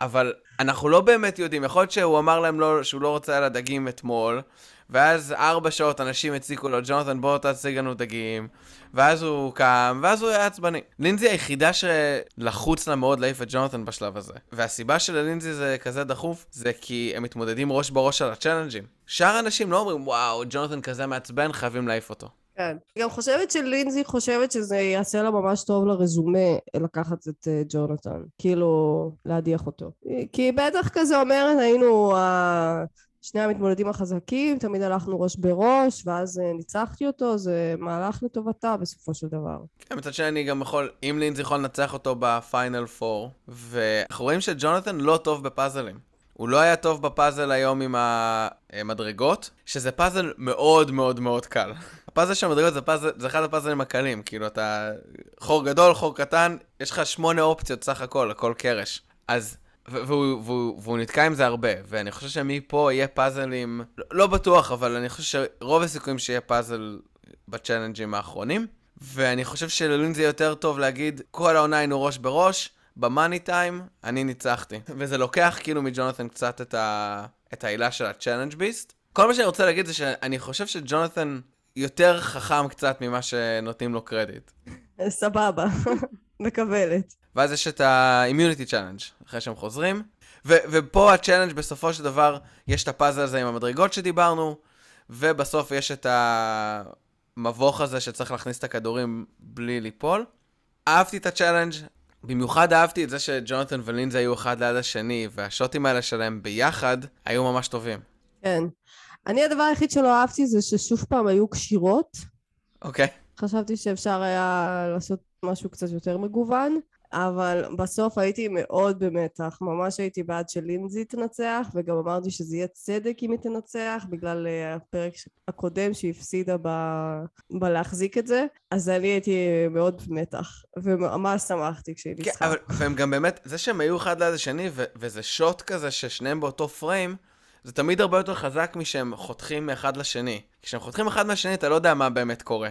אבל אנחנו לא באמת יודעים. יכול להיות שהוא אמר להם לא, שהוא לא רוצה על הדגים אתמול, ואז ארבע שעות אנשים הציקו לו, ג'ונתן בוא תציג לנו דגים, ואז הוא קם, ואז הוא היה עצבני. לינזי היחידה שלחוץ לה מאוד להעיף את ג'ונתן בשלב הזה. והסיבה שללינזי זה כזה דחוף, זה כי הם מתמודדים ראש בראש על הצ'אלנג'ים. שאר האנשים לא אומרים, וואו, ג'ונתן כזה מעצבן, חייבים להעיף אותו.
כן. גם חושבת שלינזי חושבת שזה יעשה לה ממש טוב לרזומה לקחת את uh, ג'ונתן. כאילו, להדיח אותו. כי בטח כזה אומרת, היינו uh, שני המתמודדים החזקים, תמיד הלכנו ראש בראש, ואז uh, ניצחתי אותו, זה מהלך לטובתה בסופו של דבר.
כן, מצד שני אני גם יכול, אם לינזי יכול לנצח אותו בפיינל 4, ואנחנו רואים שג'ונתן לא טוב בפאזלים. הוא לא היה טוב בפאזל היום עם המדרגות, שזה פאזל מאוד מאוד מאוד קל. הפאזל של המדרגות זה, פאזל, זה אחד הפאזלים הקלים, כאילו אתה חור גדול, חור קטן, יש לך שמונה אופציות סך הכל, הכל קרש. אז, והוא, והוא, והוא נתקע עם זה הרבה, ואני חושב שמפה יהיה פאזלים, לא, בטוח, אבל אני חושב שרוב הסיכויים שיהיה פאזל בצ'אלנג'ים האחרונים, ואני חושב שללין זה יותר טוב להגיד, כל העונה היינו ראש בראש, במאני טיים, אני ניצחתי. <laughs> וזה לוקח כאילו מג'ונתן קצת את, ה... את העילה של ה challenge beast. כל מה שאני רוצה להגיד זה שאני חושב שג'ונתן יותר חכם קצת ממה שנותנים לו קרדיט.
סבבה, <laughs> מקבלת.
ואז יש את ה-immunity challenge, אחרי שהם חוזרים. ו- ופה ה challenge בסופו של דבר, יש את הפאזל הזה עם המדרגות שדיברנו, ובסוף יש את המבוך הזה שצריך להכניס את הכדורים בלי ליפול. אהבתי את ה challenge, במיוחד אהבתי את זה שג'ונתן ולינזי היו אחד ליד השני, והשוטים האלה שלהם ביחד היו ממש טובים.
כן. אני הדבר היחיד שלא אהבתי זה ששוב פעם היו קשירות.
אוקיי. Okay.
חשבתי שאפשר היה לעשות משהו קצת יותר מגוון, אבל בסוף הייתי מאוד במתח. ממש הייתי בעד שלינזי תנצח, וגם אמרתי שזה יהיה צדק אם היא תנצח, בגלל uh, הפרק הקודם שהיא הפסידה ב... בלהחזיק את זה. אז אני הייתי מאוד במתח, וממש שמחתי כשהיא ניצחה. כן, אבל
והם גם באמת, זה שהם היו אחד ליד השני, ו- וזה שוט כזה ששניהם באותו פריים, זה תמיד הרבה יותר חזק משהם חותכים מאחד לשני. כשהם חותכים אחד מהשני, אתה לא יודע מה באמת קורה.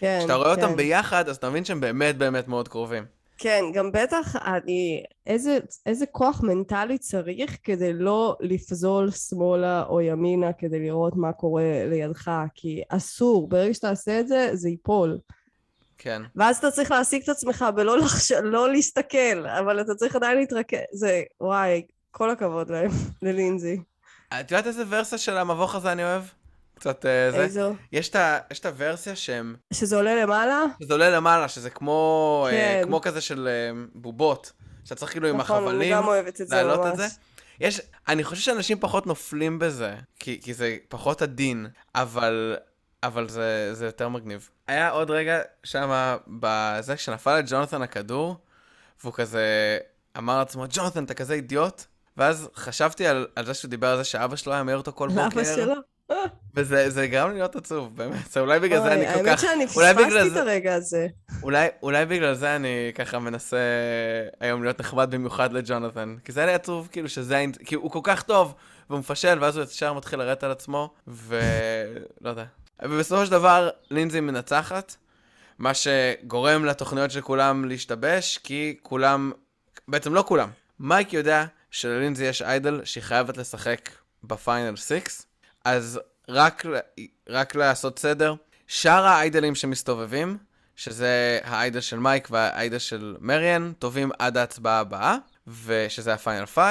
כן, כשאתה רואה כן. אותם ביחד, אז אתה מבין שהם באמת באמת מאוד קרובים.
כן, גם בטח אני... איזה, איזה כוח מנטלי צריך כדי לא לפזול שמאלה או ימינה כדי לראות מה קורה לידך, כי אסור, ברגע שאתה עושה את זה, זה ייפול.
כן.
ואז אתה צריך להעסיק את עצמך ולא לחש... לא להסתכל, אבל אתה צריך עדיין להתרכז, זה, וואי, כל הכבוד להם, <laughs> ללינזי.
את יודעת איזה ורסיה של המבוך הזה אני אוהב? קצת אה, זה.
איזו?
יש את הוורסיה שהם...
שזה עולה למעלה?
שזה עולה למעלה, שזה כמו, אה, כן. כמו כזה של אה, בובות. שאתה צריך כאילו עם החבלים...
נכון, אוהבת את זה ממש. את זה.
יש, אני חושב שאנשים פחות נופלים בזה, כי, כי זה פחות עדין, אבל, אבל זה, זה יותר מגניב. היה עוד רגע שם, בזה, כשנפל לג'ונתן הכדור, והוא כזה אמר לעצמו, ג'ונתן, אתה כזה אידיוט, ואז חשבתי על, על זה שהוא דיבר על זה שאבא שלו היה מעיר אותו כל בוקר.
לאבא שלו?
וזה גרם לי להיות עצוב, באמת. אולי בגלל זה אני כל
כך... האמת שאני פספסתי את הרגע הזה.
אולי, אולי בגלל זה אני ככה מנסה היום להיות נחמד במיוחד לג'ונתן. כי זה היה לי עצוב, כאילו שזה... כי הוא כל כך טוב, והוא מפשל, ואז הוא ישר מתחיל לרדת על עצמו, ולא יודע. ובסופו של דבר, לינזי מנצחת, מה שגורם לתוכניות של כולם להשתבש, כי כולם... בעצם לא כולם. מייק יודע שללינזי יש איידל שהיא חייבת לשחק בפיינל 6, אז רק, רק לעשות סדר, שאר האיידלים שמסתובבים, שזה האיידל של מייק והאיידל של מריאן, טובים עד ההצבעה הבאה, ושזה הפיינל 5,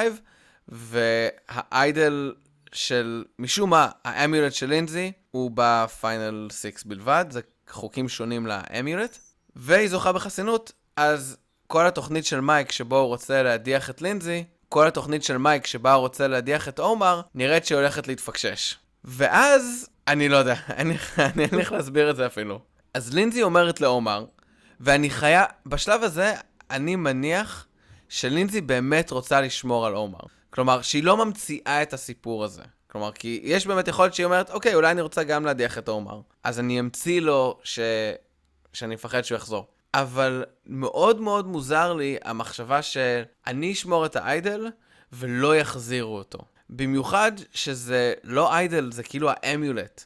והאיידל של, משום מה, האמיולט של לינזי הוא בפיינל 6 בלבד, זה חוקים שונים לאמיולט, והיא זוכה בחסינות אז כל התוכנית של מייק שבו הוא רוצה להדיח את לינזי, כל התוכנית של מייק שבה הוא רוצה להדיח את עומר, נראית שהיא הולכת להתפקשש. ואז, אני לא יודע, <laughs> אני איך להסביר את זה אפילו. אז לינזי אומרת לעומר, ואני חיה, בשלב הזה, אני מניח שלינזי באמת רוצה לשמור על עומר. כלומר, שהיא לא ממציאה את הסיפור הזה. כלומר, כי יש באמת יכולת שהיא אומרת, אוקיי, אולי אני רוצה גם להדיח את עומר. אז אני אמציא לו ש... שאני מפחד שהוא יחזור. אבל מאוד מאוד מוזר לי המחשבה שאני אשמור את האיידל ולא יחזירו אותו. במיוחד שזה לא איידל, זה כאילו האמיולט.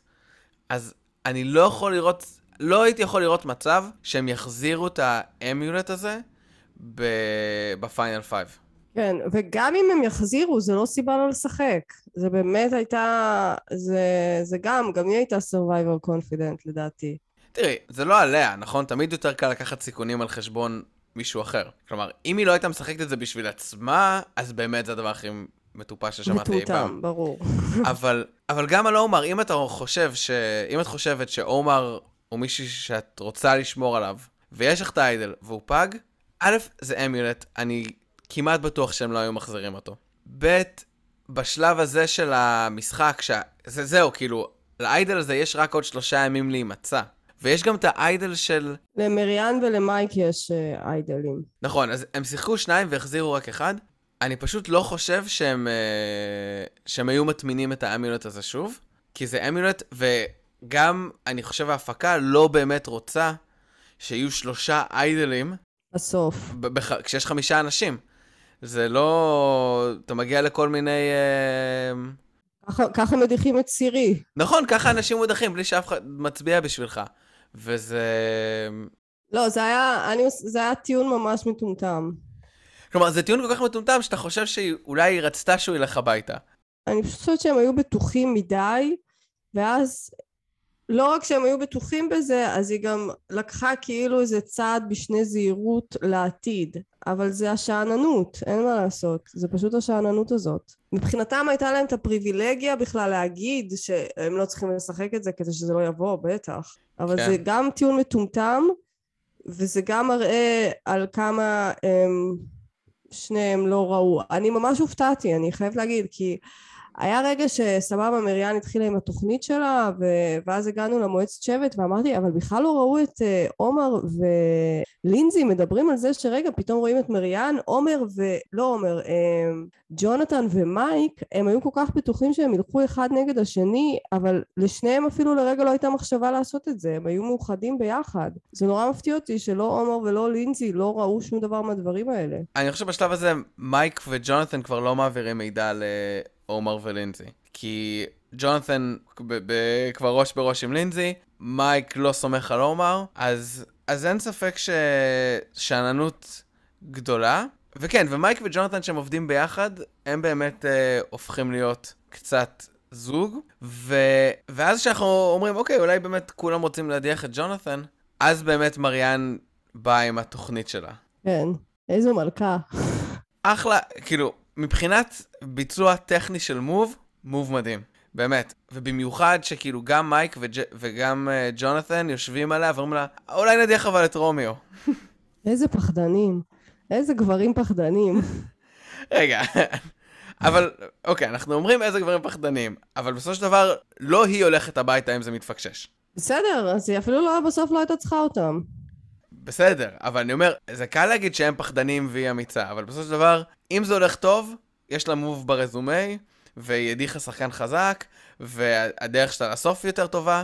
אז אני לא יכול לראות, לא הייתי יכול לראות מצב שהם יחזירו את האמיולט הזה בפיינל 5.
כן, וגם אם הם יחזירו, זה לא סיבה לא לשחק. זה באמת הייתה, זה, זה גם, גם היא הייתה survivor confident לדעתי.
תראי, זה לא עליה, נכון? תמיד יותר קל לקחת סיכונים על חשבון מישהו אחר. כלומר, אם היא לא הייתה משחקת את זה בשביל עצמה, אז באמת זה הדבר הכי מטופש ששמעתי אי פעם.
מטומטם, ברור. <laughs>
אבל, אבל גם על עומר, אם אתה חושב ש... אם את חושבת שעומר הוא מישהו שאת רוצה לשמור עליו, ויש לך את האיידל והוא פג, א', זה אמולט, אני כמעט בטוח שהם לא היו מחזירים אותו. ב', בשלב הזה של המשחק, ש... זה, זהו, כאילו, לאיידל הזה יש רק עוד שלושה ימים להימצא. ויש גם את האיידל של...
למריאן ולמייק יש uh, איידלים.
נכון, אז הם שיחקו שניים והחזירו רק אחד. אני פשוט לא חושב שהם, uh, שהם היו מטמינים את האמולט הזה שוב, כי זה אמולט, וגם, אני חושב ההפקה לא באמת רוצה שיהיו שלושה איידלים.
בסוף.
בח... כשיש חמישה אנשים. זה לא... אתה מגיע לכל מיני...
ככה, ככה מדיחים את סירי.
נכון, ככה אנשים מודחים, בלי שאף אחד מצביע בשבילך. וזה...
לא, זה היה, אני, זה היה טיעון ממש מטומטם.
כלומר, זה טיעון כל כך מטומטם שאתה חושב שאולי היא רצתה שהוא ילך הביתה.
אני חושבת שהם היו בטוחים מדי, ואז לא רק שהם היו בטוחים בזה, אז היא גם לקחה כאילו איזה צעד בשני זהירות לעתיד. אבל זה השאננות, אין מה לעשות. זה פשוט השאננות הזאת. מבחינתם הייתה להם את הפריבילגיה בכלל להגיד שהם לא צריכים לשחק את זה כדי שזה לא יבוא, בטח. אבל כן. זה גם טיעון מטומטם, וזה גם מראה על כמה הם, שניהם לא ראו. אני ממש הופתעתי, אני חייבת להגיד, כי היה רגע שסבבה מריאן התחילה עם התוכנית שלה ו... ואז הגענו למועצת שבט ואמרתי אבל בכלל לא ראו את uh, עומר ולינזי מדברים על זה שרגע פתאום רואים את מריאן עומר ולא עומר um, ג'ונתן ומייק הם היו כל כך בטוחים שהם ילכו אחד נגד השני אבל לשניהם אפילו לרגע לא הייתה מחשבה לעשות את זה הם היו מאוחדים ביחד. זה נורא מפתיע אותי שלא עומר ולא לינזי לא ראו שום דבר מהדברים האלה.
אני חושב בשלב הזה מייק וג'ונתן כבר לא מעבירים מידע ל... עומר ולינזי. כי ג'ונתן כבר ראש בראש עם לינזי, מייק לא סומך על עומר, אז, אז אין ספק ששאננות גדולה. וכן, ומייק וג'ונתן שהם עובדים ביחד, הם באמת אה, הופכים להיות קצת זוג. ו... ואז כשאנחנו אומרים, אוקיי, אולי באמת כולם רוצים להדיח את ג'ונתן, אז באמת מריאן באה עם התוכנית שלה.
כן, איזו מלכה.
אחלה, כאילו, מבחינת ביצוע טכני של מוב, מוב מדהים. באמת. ובמיוחד שכאילו גם מייק וג'... וגם uh, ג'ונתן יושבים עליה ואומרים לה, אולי נדיח אבל את רומיו. <laughs>
איזה פחדנים. איזה גברים פחדנים. <laughs>
רגע, אבל אוקיי, אנחנו אומרים איזה גברים פחדנים, אבל בסופו של דבר, לא היא הולכת הביתה אם זה מתפקשש.
בסדר, אז היא אפילו לא, בסוף לא הייתה צריכה אותם.
בסדר, אבל אני אומר, זה קל להגיד שהם פחדנים והיא אמיצה, אבל בסופו של דבר, אם זה הולך טוב, יש לה מוב ברזומי, והיא הדיחה שחקן חזק, והדרך שלה לסוף יותר טובה.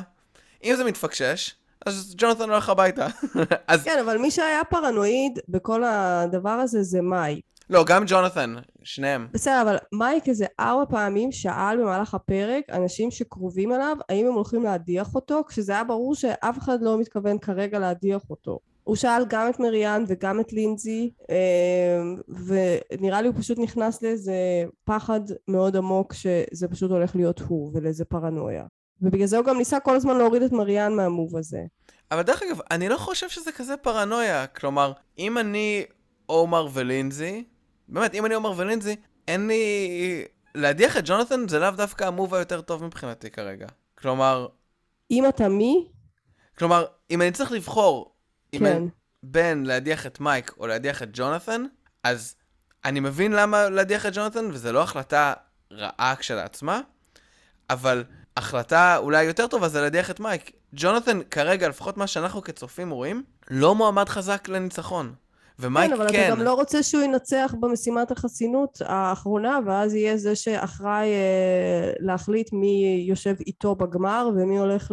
אם זה מתפקשש, אז ג'ונתן הולך הביתה. <laughs>
אז... כן, אבל מי שהיה פרנואיד בכל הדבר הזה זה מייק.
לא, גם ג'ונתן, שניהם.
בסדר, אבל מייק איזה ארבע פעמים שאל במהלך הפרק אנשים שקרובים אליו, האם הם הולכים להדיח אותו, כשזה היה ברור שאף אחד לא מתכוון כרגע להדיח אותו. הוא שאל גם את מריאן וגם את לינזי אמ, ונראה לי הוא פשוט נכנס לאיזה פחד מאוד עמוק שזה פשוט הולך להיות הוא ולאיזה פרנויה ובגלל זה הוא גם ניסה כל הזמן להוריד את מריאן מהמוב הזה.
אבל דרך אגב, אני לא חושב שזה כזה פרנויה. כלומר, אם אני עומר ולינזי, באמת, אם אני עומר ולינזי, אין לי... להדיח את ג'ונתן זה לאו דווקא המוב היותר טוב מבחינתי כרגע. כלומר...
אם אתה מי?
כלומר, אם אני צריך לבחור
כן. אני,
בין להדיח את מייק או להדיח את ג'ונתן, אז אני מבין למה להדיח את ג'ונתן, וזו לא החלטה רעה כשלעצמה, אבל החלטה אולי יותר טובה זה להדיח את מייק. ג'ונתן, כרגע, לפחות מה שאנחנו כצופים רואים, לא מועמד חזק לניצחון. ומייק
כן, אבל
כן.
אתה גם לא רוצה שהוא ינצח במשימת החסינות האחרונה, ואז יהיה זה שאחראי אה, להחליט מי יושב איתו בגמר ומי הולך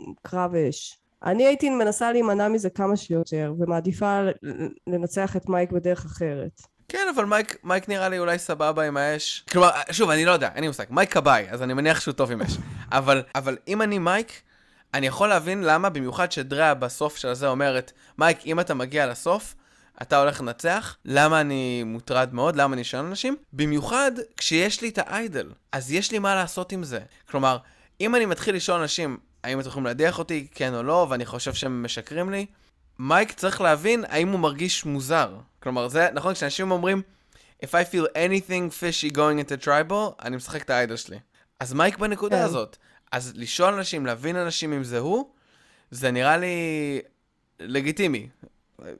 לקרב אש. אני הייתי מנסה להימנע מזה כמה שיותר, ומעדיפה לנצח את מייק בדרך אחרת.
כן, אבל מייק, מייק נראה לי אולי סבבה עם האש. כלומר, שוב, אני לא יודע, אין לי מושג. מייק כבאי, אז אני מניח שהוא טוב עם אש. <laughs> אבל, אבל אם אני מייק, אני יכול להבין למה, במיוחד שדריאה בסוף של זה אומרת, מייק, אם אתה מגיע לסוף, אתה הולך לנצח, למה אני מוטרד מאוד, למה אני שואל אנשים? במיוחד כשיש לי את ה idol, אז יש לי מה לעשות עם זה. כלומר, אם אני מתחיל לשאול אנשים, האם אתם יכולים להדיח אותי, כן או לא, ואני חושב שהם משקרים לי, מייק צריך להבין האם הוא מרגיש מוזר. כלומר, זה נכון, כשאנשים אומרים, If I feel anything fishy going into tribal, אני משחק את האיידל שלי. אז מייק בנקודה
כן.
הזאת. אז לשאול אנשים, להבין אנשים אם זה הוא, זה נראה לי לגיטימי.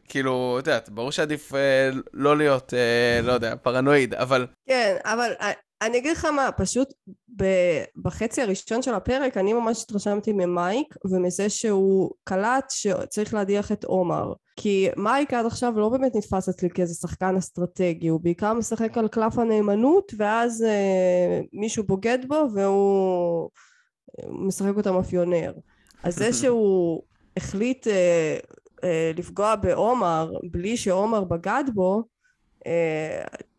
כאילו, את יודעת, ברור שעדיף אה, לא להיות, אה, לא יודע, פרנואיד, אבל
כן, אבל א- אני אגיד לך מה, פשוט בחצי הראשון של הפרק אני ממש התרשמתי ממייק ומזה שהוא קלט שצריך להדיח את עומר. כי מייק עד עכשיו לא באמת נתפס אצלי כאיזה שחקן אסטרטגי, הוא בעיקר משחק על קלף הנאמנות ואז אה, מישהו בוגד בו והוא אה, משחק אותה מאפיונר. אז זה <laughs> שהוא החליט אה, אה, לפגוע בעומר בלי שעומר בגד בו,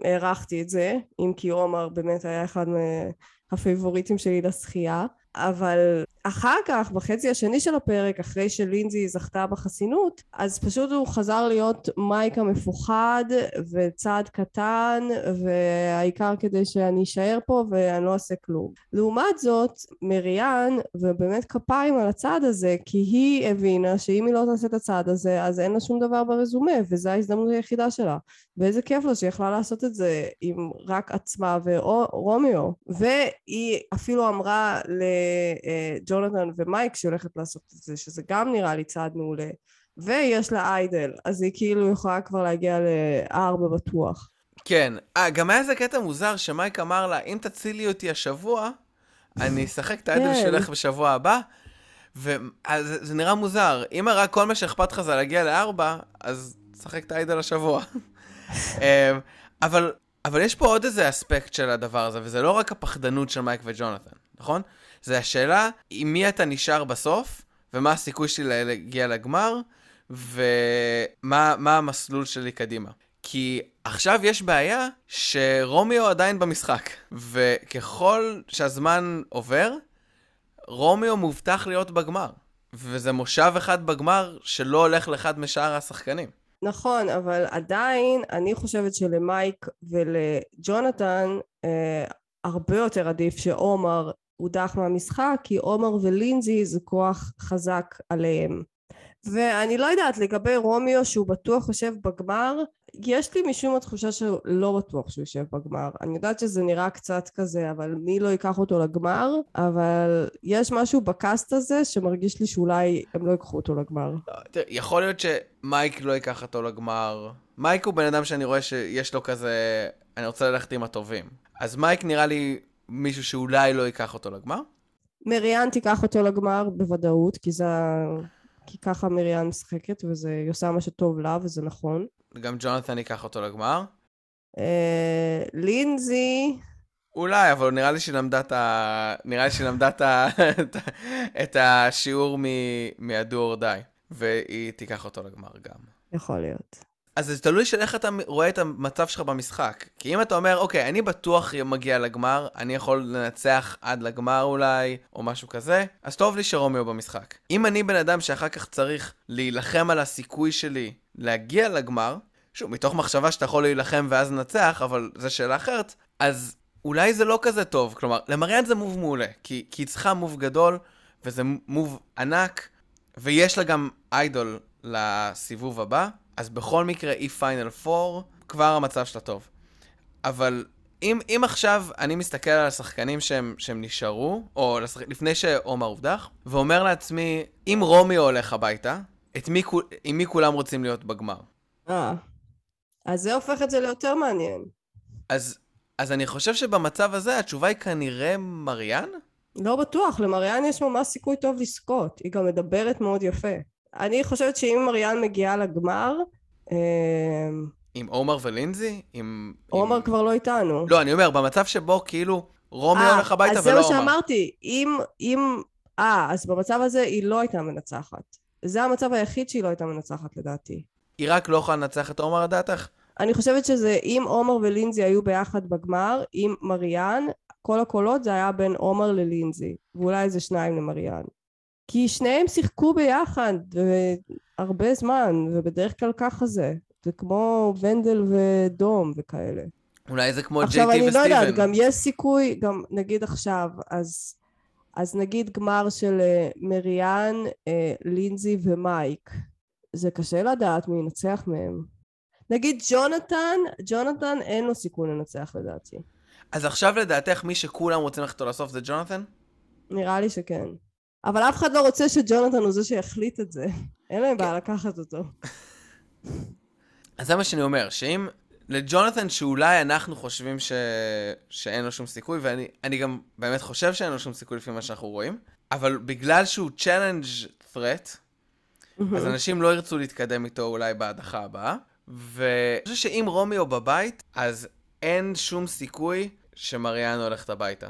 הערכתי את זה, אם כי עומר באמת היה אחד מהפייבוריטים שלי לשחייה, אבל אחר כך, בחצי השני של הפרק, אחרי שלינזי זכתה בחסינות, אז פשוט הוא חזר להיות מייק המפוחד וצעד קטן, והעיקר כדי שאני אשאר פה ואני לא אעשה כלום. לעומת זאת, מריאן, ובאמת כפיים על הצעד הזה, כי היא הבינה שאם היא לא תעשה את הצעד הזה, אז אין לה שום דבר ברזומה, וזו ההזדמנות היחידה שלה. ואיזה כיף לו שהיא יכלה לעשות את זה עם רק עצמה ורומיו. והיא אפילו אמרה לג'ונתן ומייק שהיא הולכת לעשות את זה, שזה גם נראה לי צעד מעולה. ויש לה איידל, אז היא כאילו יכולה כבר להגיע לארבע בטוח.
כן. אה, גם היה איזה קטע מוזר שמייק אמר לה, אם תצילי אותי השבוע, אני אשחק את האיידל
כן.
שלך בשבוע הבא. וזה זה נראה מוזר. אם רק כל מה שאכפת לך זה להגיע לארבע, אז תשחק את האיידל השבוע. <laughs> אמ, אבל, אבל יש פה עוד איזה אספקט של הדבר הזה, וזה לא רק הפחדנות של מייק וג'ונתן, נכון? זה השאלה עם מי אתה נשאר בסוף, ומה הסיכוי שלי להגיע לגמר, ומה מה המסלול שלי קדימה. כי עכשיו יש בעיה שרומיו עדיין במשחק, וככל שהזמן עובר, רומיו מובטח להיות בגמר. וזה מושב אחד בגמר שלא הולך לאחד משאר השחקנים.
נכון, אבל עדיין אני חושבת שלמייק ולג'ונתן אה, הרבה יותר עדיף שעומר הודח מהמשחק, כי עומר ולינזי זה כוח חזק עליהם. ואני לא יודעת, לגבי רומיו שהוא בטוח יושב בגמר, יש לי משום מה תחושה שלא בטוח שהוא יושב בגמר. אני יודעת שזה נראה קצת כזה, אבל מי לא ייקח אותו לגמר? אבל יש משהו בקאסט הזה שמרגיש לי שאולי הם לא ייקחו אותו לגמר.
יכול להיות שמייק לא ייקח אותו לגמר. מייק הוא בן אדם שאני רואה שיש לו כזה, אני רוצה ללכת עם הטובים. אז מייק נראה לי מישהו שאולי לא ייקח אותו לגמר.
מריאן תיקח אותו לגמר בוודאות, כי זה... כי ככה מריאן משחקת, וזה, היא עושה מה שטוב לה, וזה נכון.
גם ג'ונתן ייקח אותו לגמר.
אה, לינזי,
אולי, אבל נראה לי שהיא למדה את ה... נראה לי שהיא למדה את, ה... את השיעור מ... מהדו die, והיא תיקח אותו לגמר גם.
יכול להיות.
אז זה תלוי של איך אתה רואה את המצב שלך במשחק. כי אם אתה אומר, אוקיי, אני בטוח מגיע לגמר, אני יכול לנצח עד לגמר אולי, או משהו כזה, אז טוב לי שרומיו במשחק. אם אני בן אדם שאחר כך צריך להילחם על הסיכוי שלי להגיע לגמר, שוב, מתוך מחשבה שאתה יכול להילחם ואז לנצח, אבל זו שאלה אחרת, אז אולי זה לא כזה טוב. כלומר, למריאן זה מוב מעולה, כי, כי היא צריכה מוב גדול, וזה מוב ענק, ויש לה גם איידול לסיבוב הבא, אז בכל מקרה, היא פיינל 4, כבר המצב שלה טוב. אבל אם, אם עכשיו אני מסתכל על השחקנים שהם, שהם נשארו, או לשחק, לפני שעומר הובדח, ואומר לעצמי, אם רומי הולך הביתה, את מי, עם מי כולם רוצים להיות בגמר.
אה. אז זה הופך את זה ליותר מעניין.
אז, אז אני חושב שבמצב הזה התשובה היא כנראה מריאן?
לא בטוח, למריאן יש ממש סיכוי טוב לזכות. היא גם מדברת מאוד יפה. אני חושבת שאם מריאן מגיעה לגמר, אה,
עם עומר ולינזי? עם...
עומר
עם...
כבר לא איתנו.
לא, אני אומר, במצב שבו כאילו רומי
אה,
הולך הביתה
אז זה
ולא
מה
עומר.
שאמרתי, אם, אם, אה, אז במצב הזה היא לא הייתה מנצחת. זה המצב היחיד שהיא לא הייתה מנצחת לדעתי.
היא רק לא יכולה לנצח את עומר לדעתך?
אני חושבת שזה אם עומר ולינזי היו ביחד בגמר, עם מריאן, כל הקולות זה היה בין עומר ללינזי, ואולי איזה שניים למריאן. כי שניהם שיחקו ביחד הרבה זמן, ובדרך כלל ככה זה. זה כמו ונדל ודום וכאלה.
אולי זה כמו
עכשיו
ג'יי טי
אני לא יודעת,
וסטיבן.
גם יש סיכוי, גם נגיד עכשיו, אז, אז נגיד גמר של אה, מריאן, אה, לינזי ומייק. זה קשה לדעת מי ינצח מהם. נגיד ג'ונתן, ג'ונתן אין לו סיכוי לנצח לדעתי.
אז עכשיו לדעתך מי שכולם רוצים ללכת איתו לסוף זה ג'ונתן?
נראה לי שכן. אבל אף אחד לא רוצה שג'ונתן הוא זה שיחליט את זה. אין להם בעיה לקחת אותו.
אז זה מה שאני אומר, שאם לג'ונתן שאולי אנחנו חושבים ש... שאין לו שום סיכוי, ואני אני גם באמת חושב שאין לו שום סיכוי לפי מה שאנחנו רואים, אבל בגלל שהוא challenge threat, אז אנשים לא ירצו להתקדם איתו אולי בהדחה הבאה. ואני חושב שאם רומיו בבית, אז אין שום סיכוי שמריאן הולכת הביתה.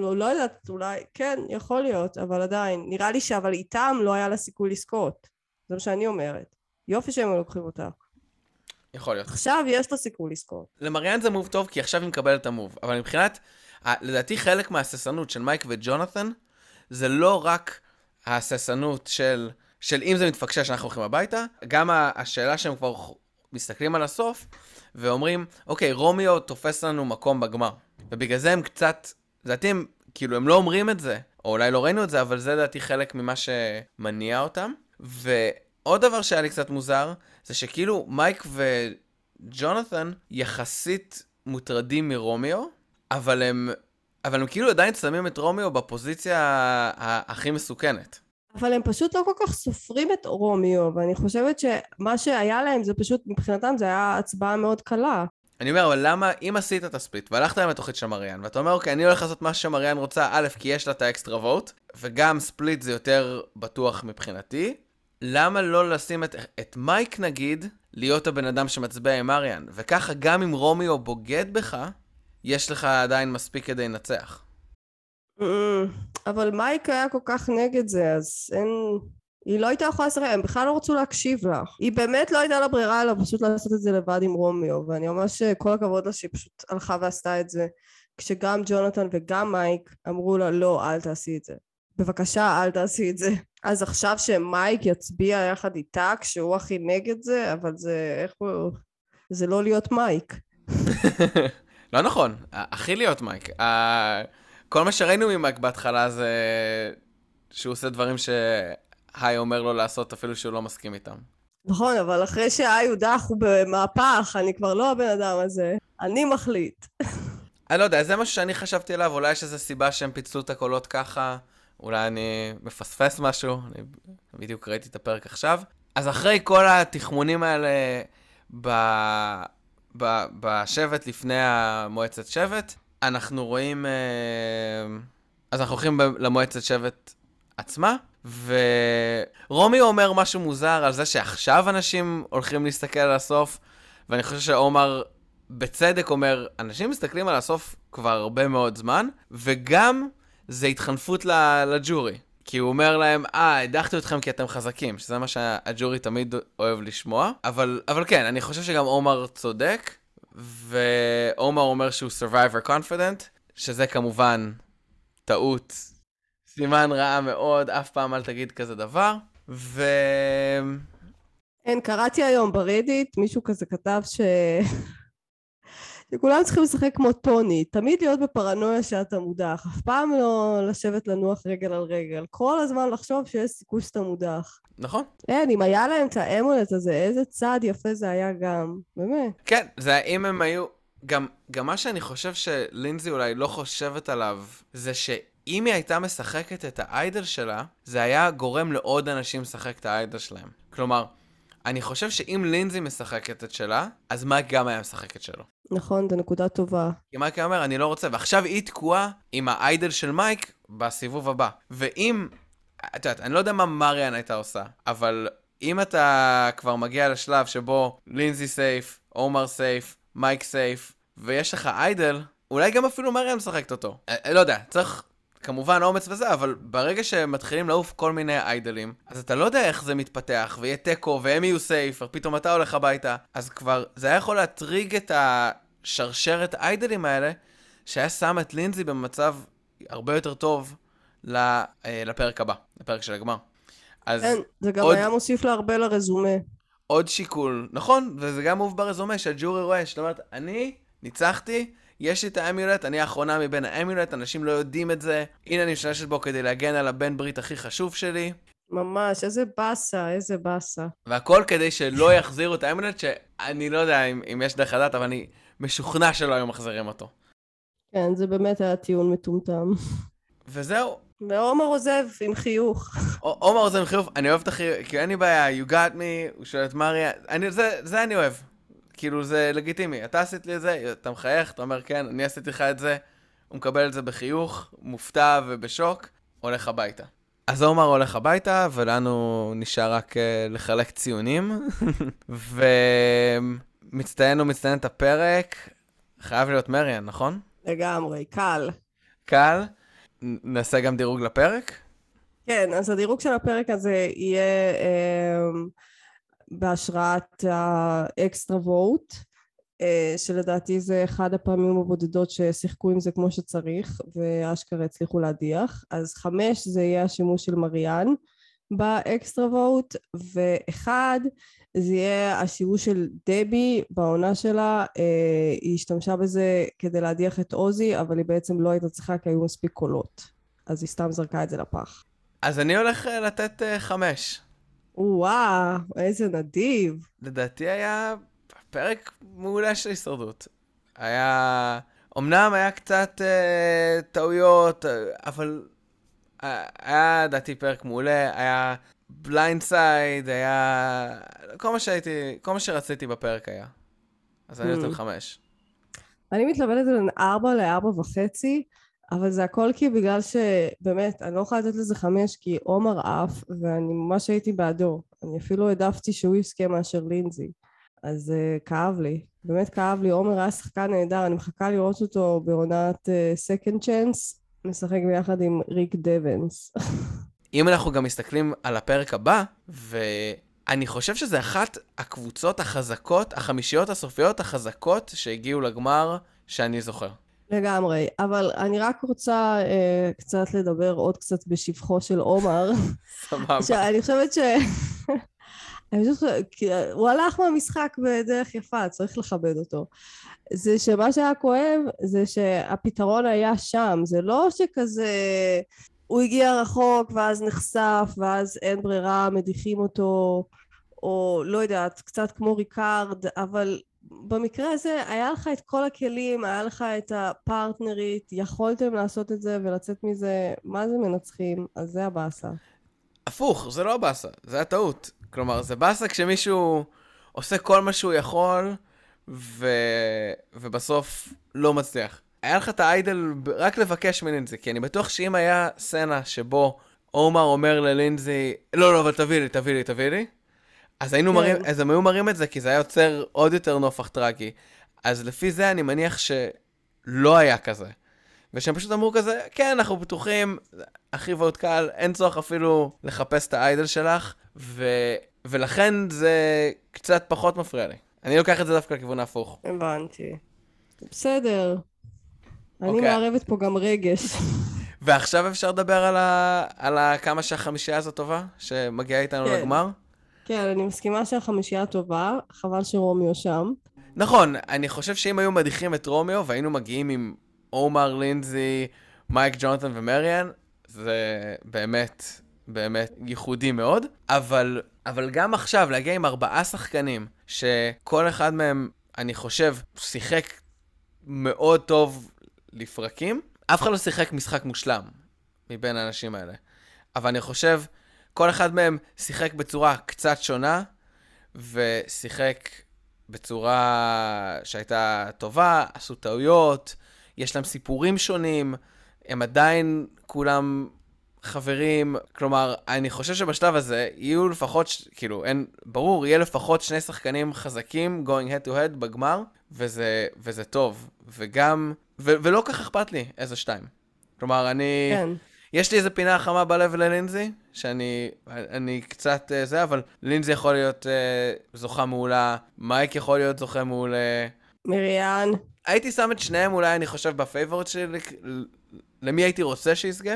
לא, לא יודעת, אולי, כן, יכול להיות, אבל עדיין. נראה לי שאבל איתם לא היה לה סיכוי לזכות. זה מה שאני אומרת. יופי שהם לוקחים אותה.
יכול להיות.
עכשיו יש לה סיכוי לזכות.
למריאן זה מוב טוב, כי עכשיו היא מקבלת את המוב. אבל מבחינת, לדעתי חלק מההססנות של מייק וג'ונתן, זה לא רק ההססנות של, של אם זה מתפקשש אנחנו הולכים הביתה, גם השאלה שהם כבר מסתכלים על הסוף, ואומרים, אוקיי, רומיו תופס לנו מקום בגמר. ובגלל זה הם קצת, לדעתי הם, כאילו, הם לא אומרים את זה, או אולי לא ראינו את זה, אבל זה לדעתי חלק ממה שמניע אותם. ועוד דבר שהיה לי קצת מוזר, זה שכאילו מייק וג'ונתן יחסית מוטרדים מרומיו, אבל הם, אבל הם כאילו עדיין שמים את רומיו בפוזיציה הכי מסוכנת.
אבל הם פשוט לא כל כך סופרים את רומיו, ואני חושבת שמה שהיה להם זה פשוט, מבחינתם זה היה הצבעה מאוד קלה.
אני אומר, אבל למה, אם עשית את ה split והלכת עם התוכנית של מריאן, ואתה אומר, אוקיי, אני הולך לעשות מה שמריאן רוצה, א', כי יש לה את ה extra vote, וגם split זה יותר בטוח מבחינתי, למה לא לשים את, את מייק, נגיד, להיות הבן אדם שמצביע עם מריאן? וככה, גם אם רומיו בוגד בך, יש לך עדיין מספיק כדי לנצח.
אמ, אבל מייק היה כל כך נגד זה, אז אין... היא לא הייתה יכולה לשחק, הם בכלל לא רצו להקשיב לה. היא באמת לא הייתה לה ברירה אלא פשוט לעשות את זה לבד עם רומיו, ואני ממש כל הכבוד לה שהיא פשוט הלכה ועשתה את זה, כשגם ג'ונתן וגם מייק אמרו לה לא, אל תעשי את זה. בבקשה, אל תעשי את זה. אז עכשיו שמייק יצביע יחד איתה כשהוא הכי נגד זה, אבל זה, איך הוא... זה לא להיות מייק. <laughs>
לא נכון, הכי להיות מייק. כל מה שראינו ממייק בהתחלה זה שהוא עושה דברים שהי אומר לו לעשות אפילו שהוא לא מסכים איתם.
נכון, אבל אחרי שהאי הודח הוא במהפך, אני כבר לא הבן אדם הזה. אני מחליט. <laughs>
אני לא יודע, זה משהו שאני חשבתי עליו, אולי יש איזו סיבה שהם פיצלו את הקולות ככה, אולי אני מפספס משהו, אני בדיוק ראיתי את הפרק עכשיו. אז אחרי כל התחמונים האלה ב... ב... בשבט לפני המועצת שבט, אנחנו רואים... אה, אז אנחנו הולכים למועצת שבט עצמה, ורומיו אומר משהו מוזר על זה שעכשיו אנשים הולכים להסתכל על הסוף, ואני חושב שעומר בצדק אומר, אנשים מסתכלים על הסוף כבר הרבה מאוד זמן, וגם זה התחנפות לג'ורי. כי הוא אומר להם, אה, הדחתי אתכם כי אתם חזקים, שזה מה שהג'ורי תמיד אוהב לשמוע. אבל, אבל כן, אני חושב שגם עומר צודק, ועומר אומר שהוא survivor confident, שזה כמובן טעות, סימן רע מאוד, אף פעם אל תגיד כזה דבר. ו...
כן, קראתי היום ברדיט, מישהו כזה כתב ש... <laughs> שכולם צריכים לשחק כמו טוני, תמיד להיות בפרנויה שאתה מודח, אף פעם לא לשבת לנוח רגל על רגל, כל הזמן לחשוב שיש סיכוי שאתה מודח.
נכון.
אין, אם היה להם את האמולט הזה, איזה צעד יפה זה היה גם, באמת.
כן, זה אם הם היו... גם, גם מה שאני חושב שלינזי אולי לא חושבת עליו, זה אם היא הייתה משחקת את ה idol שלה, זה היה גורם לעוד אנשים לשחק את ה idol שלהם. כלומר, אני חושב שאם לינזי משחקת את שלה, אז מייק גם היה משחק את שלו.
נכון, זו נקודה טובה.
כי מייק היה אומר, אני לא רוצה, ועכשיו היא תקועה עם ה idol של מייק בסיבוב הבא. ואם, את יודעת, אני לא יודע מה מריאן הייתה עושה, אבל אם אתה כבר מגיע לשלב שבו לינזי safe, עומר safe, מייק safe, ויש לך idol, אולי גם אפילו מריאן משחקת אותו. אה, לא יודע, צריך כמובן אומץ וזה, אבל ברגע שמתחילים לעוף כל מיני איידלים, אז אתה לא יודע איך זה מתפתח, ויהיה תיקו, והם יהיו סייף, ופתאום אתה הולך הביתה, אז כבר, זה היה יכול להטריג את השרשרת איידלים האלה, שהיה שם את לינזי במצב הרבה יותר טוב אה, לפרק הבא, לפרק של הגמר.
אז כן, זה גם עוד... היה מוסיף לה הרבה לרזומה.
עוד שיקול, נכון, וזה גם מוב ברזומה שהג'ורי רואה, זאת אומרת, אני ניצחתי, יש לי את האמיולט, אני האחרונה מבין האמיולט, אנשים לא יודעים את זה. הנה אני משתמשת בו כדי להגן על הבן ברית הכי חשוב שלי.
ממש, איזה באסה, איזה באסה.
והכל כדי שלא יחזירו את האמיולט, שאני לא יודע אם, אם יש דרך לדעת, אבל אני משוכנע שלא היו מחזירים אותו.
כן, זה באמת היה טיעון מטומטם.
וזהו.
ועומר עוזב עם חיוך.
עומר עוזב עם חיוך, אני אוהב את החיוך, כי אין לי בעיה, you got me, הוא שואל את מריה, אני, זה, זה אני אוהב. כאילו זה לגיטימי, אתה עשית לי את זה, אתה מחייך, אתה אומר כן, אני עשיתי לך את זה, הוא מקבל את זה בחיוך, מופתע ובשוק, הולך הביתה. אז עומר הולך הביתה, ולנו נשאר רק uh, לחלק ציונים, <laughs> ומצטיין ומצטיינת הפרק, חייב להיות מריאן, נכון?
לגמרי, קל.
קל? נעשה גם דירוג לפרק?
כן, אז הדירוג של הפרק הזה יהיה... Uh, בהשראת ה extra vote, אה, שלדעתי זה אחד הפעמים הבודדות ששיחקו עם זה כמו שצריך, ואשכרה הצליחו להדיח. אז חמש זה יהיה השימוש של מריאן ב extra vote, ואחד זה יהיה השימוש של דבי בעונה שלה, אה, היא השתמשה בזה כדי להדיח את עוזי, אבל היא בעצם לא הייתה צריכה כי היו מספיק קולות. אז היא סתם זרקה את זה לפח.
אז אני הולך אה, לתת חמש.
וואו, איזה נדיב.
לדעתי היה פרק מעולה של הישרדות. היה... אמנם היה קצת אה, טעויות, אבל אה, היה לדעתי פרק מעולה, היה blindside, היה... כל מה שהייתי, כל מה שרציתי בפרק היה. אז אני נותן ממ. חמש.
אני מתלבטת בין ארבע לארבע וחצי. אבל זה הכל כי בגלל שבאמת, אני לא יכולה לתת לזה חמש כי עומר עף ואני ממש הייתי בעדו. אני אפילו העדפתי שהוא יזכה מאשר לינזי. אז uh, כאב לי, באמת כאב לי. עומר היה שחקן נהדר, אני מחכה לראות אותו בעונת uh, צ'אנס, משחק ביחד עם ריק דבנס.
אם אנחנו גם מסתכלים על הפרק הבא, ואני חושב שזה אחת הקבוצות החזקות, החמישיות הסופיות החזקות שהגיעו לגמר שאני זוכר.
לגמרי, אבל אני רק רוצה אה, קצת לדבר עוד קצת בשבחו של עומר.
סבבה.
שאני חושבת ש... <laughs> אני חושבת הוא הלך מהמשחק בדרך יפה, צריך לכבד אותו. זה שמה שהיה כואב זה שהפתרון היה שם, זה לא שכזה הוא הגיע רחוק ואז נחשף ואז אין ברירה, מדיחים אותו, או לא יודעת, קצת כמו ריקארד, אבל במקרה הזה היה לך את כל הכלים, היה לך את הפרטנרית, יכולתם לעשות את זה ולצאת מזה, מה זה מנצחים? אז זה הבאסה.
הפוך, זה לא הבאסה, זה הטעות. כלומר, זה באסה כשמישהו עושה כל מה שהוא יכול, ו... ובסוף לא מצליח. היה לך את האיידל רק לבקש מלינזי, כי אני בטוח שאם היה סצנה שבו עומר אומר ללינזי, לא, לא, אבל תביא לי, תביא לי, תביא לי, אז היינו כן. מראים, אז הם היו מראים את זה, כי זה היה יוצר עוד יותר נופח טרגי. אז לפי זה אני מניח שלא היה כזה. ושהם פשוט אמרו כזה, כן, אנחנו בטוחים, הכי ועוד קל, אין צורך אפילו לחפש את האיידל שלך, ו... ולכן זה קצת פחות מפריע לי. אני לוקח את זה דווקא לכיוון ההפוך.
הבנתי. בסדר. אני okay. אוקיי. מערבת פה גם רגש.
ועכשיו אפשר לדבר על, ה... על ה... כמה שהחמישייה הזו טובה, שמגיעה איתנו כן. לגמר?
כן, אני מסכימה שהחמישייה טובה, חבל שרומיו שם.
נכון, אני חושב שאם היו מדיחים את רומיו והיינו מגיעים עם עומר, לינזי, מייק ג'ונתן ומריאן, זה באמת, באמת ייחודי מאוד. אבל, אבל גם עכשיו, להגיע עם ארבעה שחקנים, שכל אחד מהם, אני חושב, שיחק מאוד טוב לפרקים, אף אחד לא שיחק משחק מושלם. מבין האנשים האלה. אבל אני חושב, כל אחד מהם שיחק בצורה קצת שונה, ושיחק בצורה שהייתה טובה, עשו טעויות, יש להם סיפורים שונים, הם עדיין כולם חברים, כלומר, אני חושב שבשלב הזה יהיו לפחות, כאילו, אין, ברור, יהיה לפחות שני שחקנים חזקים going head to head בגמר, וזה, וזה טוב. וגם, ו, ולא כל כך אכפת לי איזה שתיים. כלומר, אני...
כן.
יש לי איזה פינה חמה בלב ללינזי, שאני אני קצת אה, זה, אבל לינזי יכול להיות אה, זוכה מעולה, מייק יכול להיות זוכה מעולה.
מריאן.
הייתי שם את שניהם אולי, אני חושב, ב favorite שלי, למי הייתי רוצה שיזכה.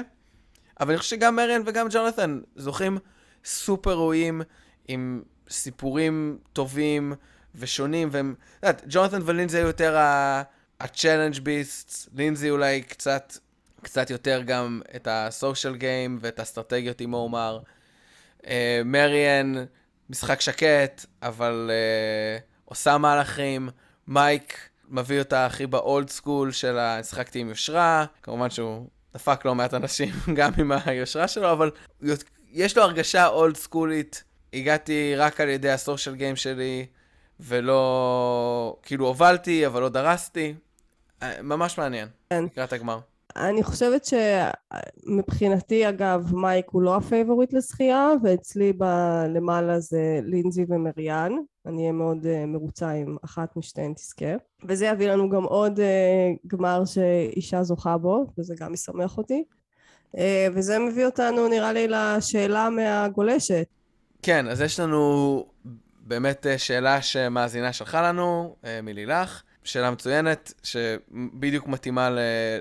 אבל אני חושב שגם מריאן וגם ג'ונתן זוכים סופר ראויים, עם סיפורים טובים ושונים, והם, את יודעת, ג'ונתן ולינזי היו יותר ה-challenge beasts, לינזי אולי קצת, קצת יותר גם את ה-social game ואת האסטרטגיות עם אומר. Uh, מריאן, משחק שקט, אבל uh, עושה מהלכים. מייק מביא אותה הכי באולד סקול של ה... שחקתי עם יושרה, כמובן שהוא דפק לא מעט אנשים <laughs> גם עם היושרה שלו, אבל יש לו הרגשה אולד סקולית. הגעתי רק על ידי ה social game שלי, ולא... כאילו הובלתי, אבל לא דרסתי. אה, ממש מעניין, כן. לקראת הגמר.
אני חושבת שמבחינתי, אגב, מייק הוא לא ה favorite לזכייה, ואצלי בלמעלה זה לינזי ומריאן. אני אהיה מאוד אה, מרוצה אם אחת משתיהן תזכה. וזה יביא לנו גם עוד אה, גמר שאישה זוכה בו, וזה גם ישמח אותי. Uh, וזה מביא אותנו, נראה לי, לשאלה מהגולשת.
כן, אז יש לנו באמת שאלה שמאזינה שלחה לנו, מלילך. שאלה מצוינת, שבדיוק מתאימה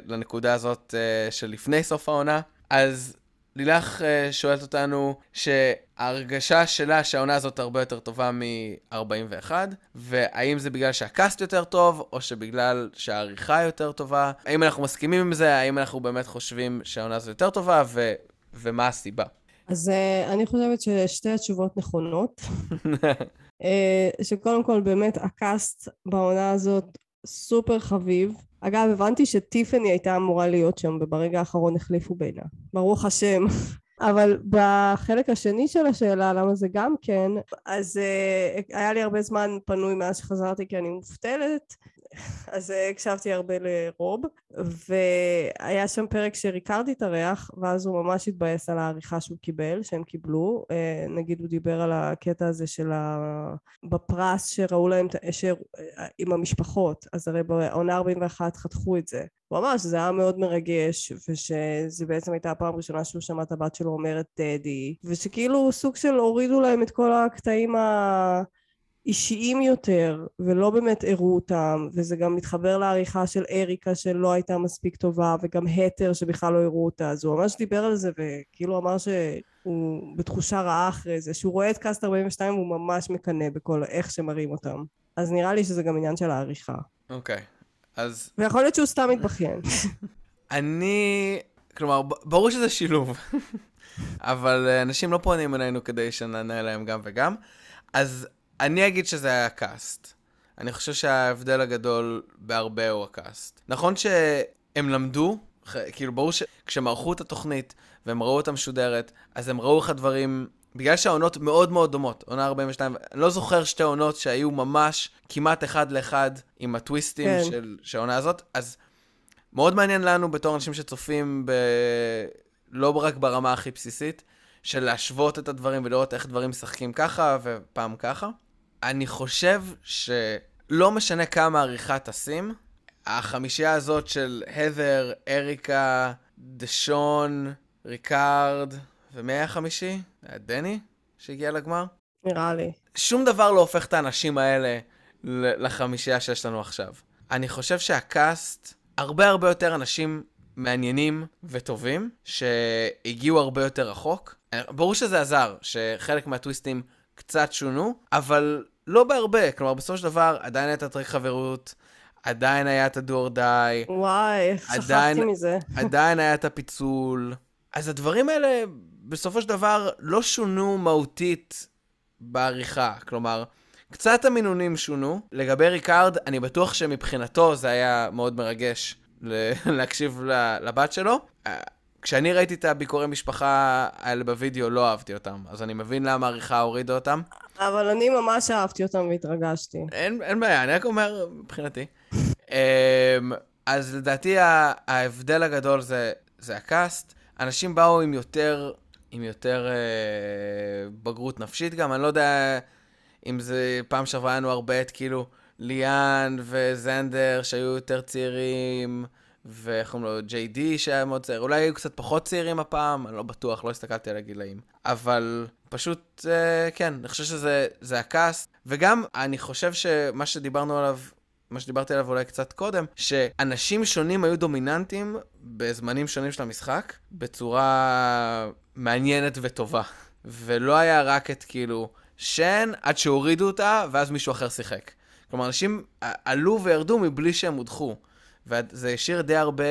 לנקודה הזאת של לפני סוף העונה. אז לילך uh, שואלת אותנו שההרגשה שלה שהעונה הזאת הרבה יותר טובה מ-41, והאם זה בגלל שהקאסט יותר טוב, או שבגלל שהעריכה יותר טובה? האם אנחנו מסכימים עם זה? האם אנחנו באמת חושבים שהעונה הזאת יותר טובה, ו- ומה הסיבה?
אז uh, אני חושבת ששתי התשובות נכונות. <laughs> uh, שקודם כל באמת הקאסט בעונה הזאת סופר חביב. אגב, הבנתי שטיפני הייתה אמורה להיות שם, וברגע האחרון החליפו בינה. ברוך השם. <laughs> אבל בחלק השני של השאלה, למה זה גם כן, אז uh, היה לי הרבה זמן פנוי מאז שחזרתי כי אני מובטלת, אז אה, הקשבתי הרבה לרוב, והיה שם פרק שריקרדי התארח, ואז הוא ממש התבאס על העריכה שהוא קיבל, שהם קיבלו. אה, נגיד הוא דיבר על הקטע הזה של ה... בפרס שראו להם, ש... עם המשפחות, אז הרי בעונה 41 חתכו את זה. הוא אמר שזה היה מאוד מרגש, ושזה בעצם הייתה הפעם הראשונה שהוא שמע את הבת שלו אומרת דדי, ושכאילו סוג של הורידו להם את כל הקטעים ה... אישיים יותר, ולא באמת הראו אותם, וזה גם מתחבר לעריכה של אריקה שלא הייתה מספיק טובה, וגם התר שבכלל לא הראו אותה, אז הוא ממש דיבר על זה, וכאילו אמר שהוא בתחושה רעה אחרי זה, שהוא רואה את קאסט 42 והוא ממש מקנא בכל איך שמראים אותם. אז נראה לי שזה גם עניין של העריכה.
אוקיי, okay. אז...
ויכול להיות שהוא סתם מתבכיין. <laughs>
אני... כלומר, ברור שזה שילוב, <laughs> אבל אה, אנשים לא פונים אלינו כדי שנענה להם גם וגם. אז אני אגיד שזה היה הקאסט. אני חושב שההבדל הגדול בהרבה הוא הקאסט. נכון שהם למדו, כאילו ברור שכשהם ערכו את התוכנית והם ראו אותה משודרת, אז הם ראו איך הדברים, בגלל שהעונות מאוד מאוד דומות, עונה 42, אני לא זוכר שתי עונות שהיו ממש כמעט אחד לאחד עם הטוויסטים כן. של העונה הזאת, אז מאוד מעניין לנו בתור אנשים שצופים ב... לא רק ברמה הכי בסיסית, של להשוות את הדברים ולראות איך דברים משחקים ככה ופעם ככה. אני חושב שלא משנה כמה עריכה תשים, החמישייה הזאת של הדר, אריקה, דשון, ריקארד, ומי היה החמישי? היה דני שהגיע לגמר?
נראה לי.
שום דבר לא הופך את האנשים האלה לחמישייה שיש לנו עכשיו. אני חושב שה cast, הרבה הרבה יותר אנשים מעניינים וטובים, שהגיעו הרבה יותר רחוק. ברור שזה עזר, שחלק מהטוויסטים קצת שונו, אבל לא בהרבה. כלומר, בסופו של דבר, עדיין הייתה טריק חברות, עדיין היה את ה do or die.
וואי, שכחתי מזה.
עדיין היה את הפיצול. אז הדברים האלה, בסופו של דבר, לא שונו מהותית בעריכה. כלומר, קצת המינונים שונו. לגבי ריקארד, אני בטוח שמבחינתו זה היה מאוד מרגש <laughs> להקשיב לבת שלו. כשאני ראיתי את הביקורי משפחה האלה בווידאו, לא אהבתי אותם. אז אני מבין למה העריכה הורידה אותם.
אבל אני ממש אהבתי אותם והתרגשתי.
אין, אין בעיה, אני רק אומר מבחינתי. אמ, אז לדעתי ההבדל הגדול זה, זה הקאסט. אנשים באו עם יותר, עם יותר אה, בגרות נפשית גם, אני לא יודע אם זה פעם שעברה לנו הרבה את כאילו ליאן וזנדר שהיו יותר צעירים, ואיך קוראים לו, ג'יי די שהיה מאוד צעיר, אולי היו קצת פחות צעירים הפעם, אני לא בטוח, לא הסתכלתי על הגילאים. אבל פשוט, אה, כן, אני חושב שזה הקאסט, וגם אני חושב שמה שדיברנו עליו מה שדיברתי עליו אולי קצת קודם, שאנשים שונים היו דומיננטים בזמנים שונים של המשחק, בצורה מעניינת וטובה. ולא היה רק את כאילו שן עד שהורידו אותה, ואז מישהו אחר שיחק. כלומר, אנשים עלו וירדו מבלי שהם הודחו. וזה השאיר די הרבה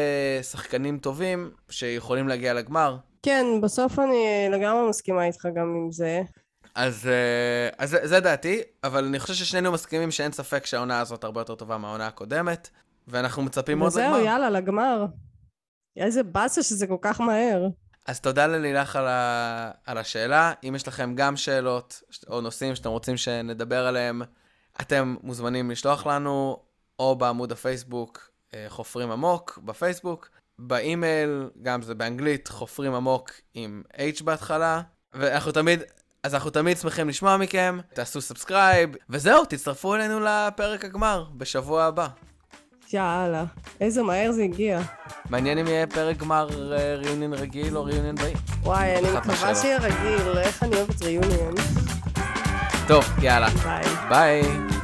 שחקנים טובים שיכולים להגיע לגמר.
כן, בסוף אני לגמרי מסכימה איתך גם עם זה.
אז, אה, אז זה, זה דעתי, אבל אני חושב ששנינו מסכימים שאין ספק שהעונה הזאת הרבה יותר טובה מהעונה הקודמת, ואנחנו מצפים עוד לגמר.
וזהו, יאללה, לגמר. איזה באסה שזה כל כך מהר.
אז תודה ללילך על, ה... על השאלה. אם יש לכם גם שאלות או נושאים שאתם רוצים שנדבר עליהם, אתם מוזמנים לשלוח לנו, או בעמוד הפייסבוק אה, חופרים עמוק בפייסבוק, באימייל, גם זה באנגלית, חופרים עמוק עם H בהתחלה, ואנחנו תמיד, אז אנחנו תמיד שמחים לשמוע מכם, תעשו subscribe, וזהו, תצטרפו אלינו לפרק הגמר בשבוע הבא.
יאללה, איזה מהר זה הגיע.
מעניין אם יהיה פרק גמר ריוניון אה, רגיל או ריוניון באי.
וואי, אני מקווה שיהיה רגיל, איך אני אוהבת ריוניון.
טוב, יאללה.
ביי.
ביי.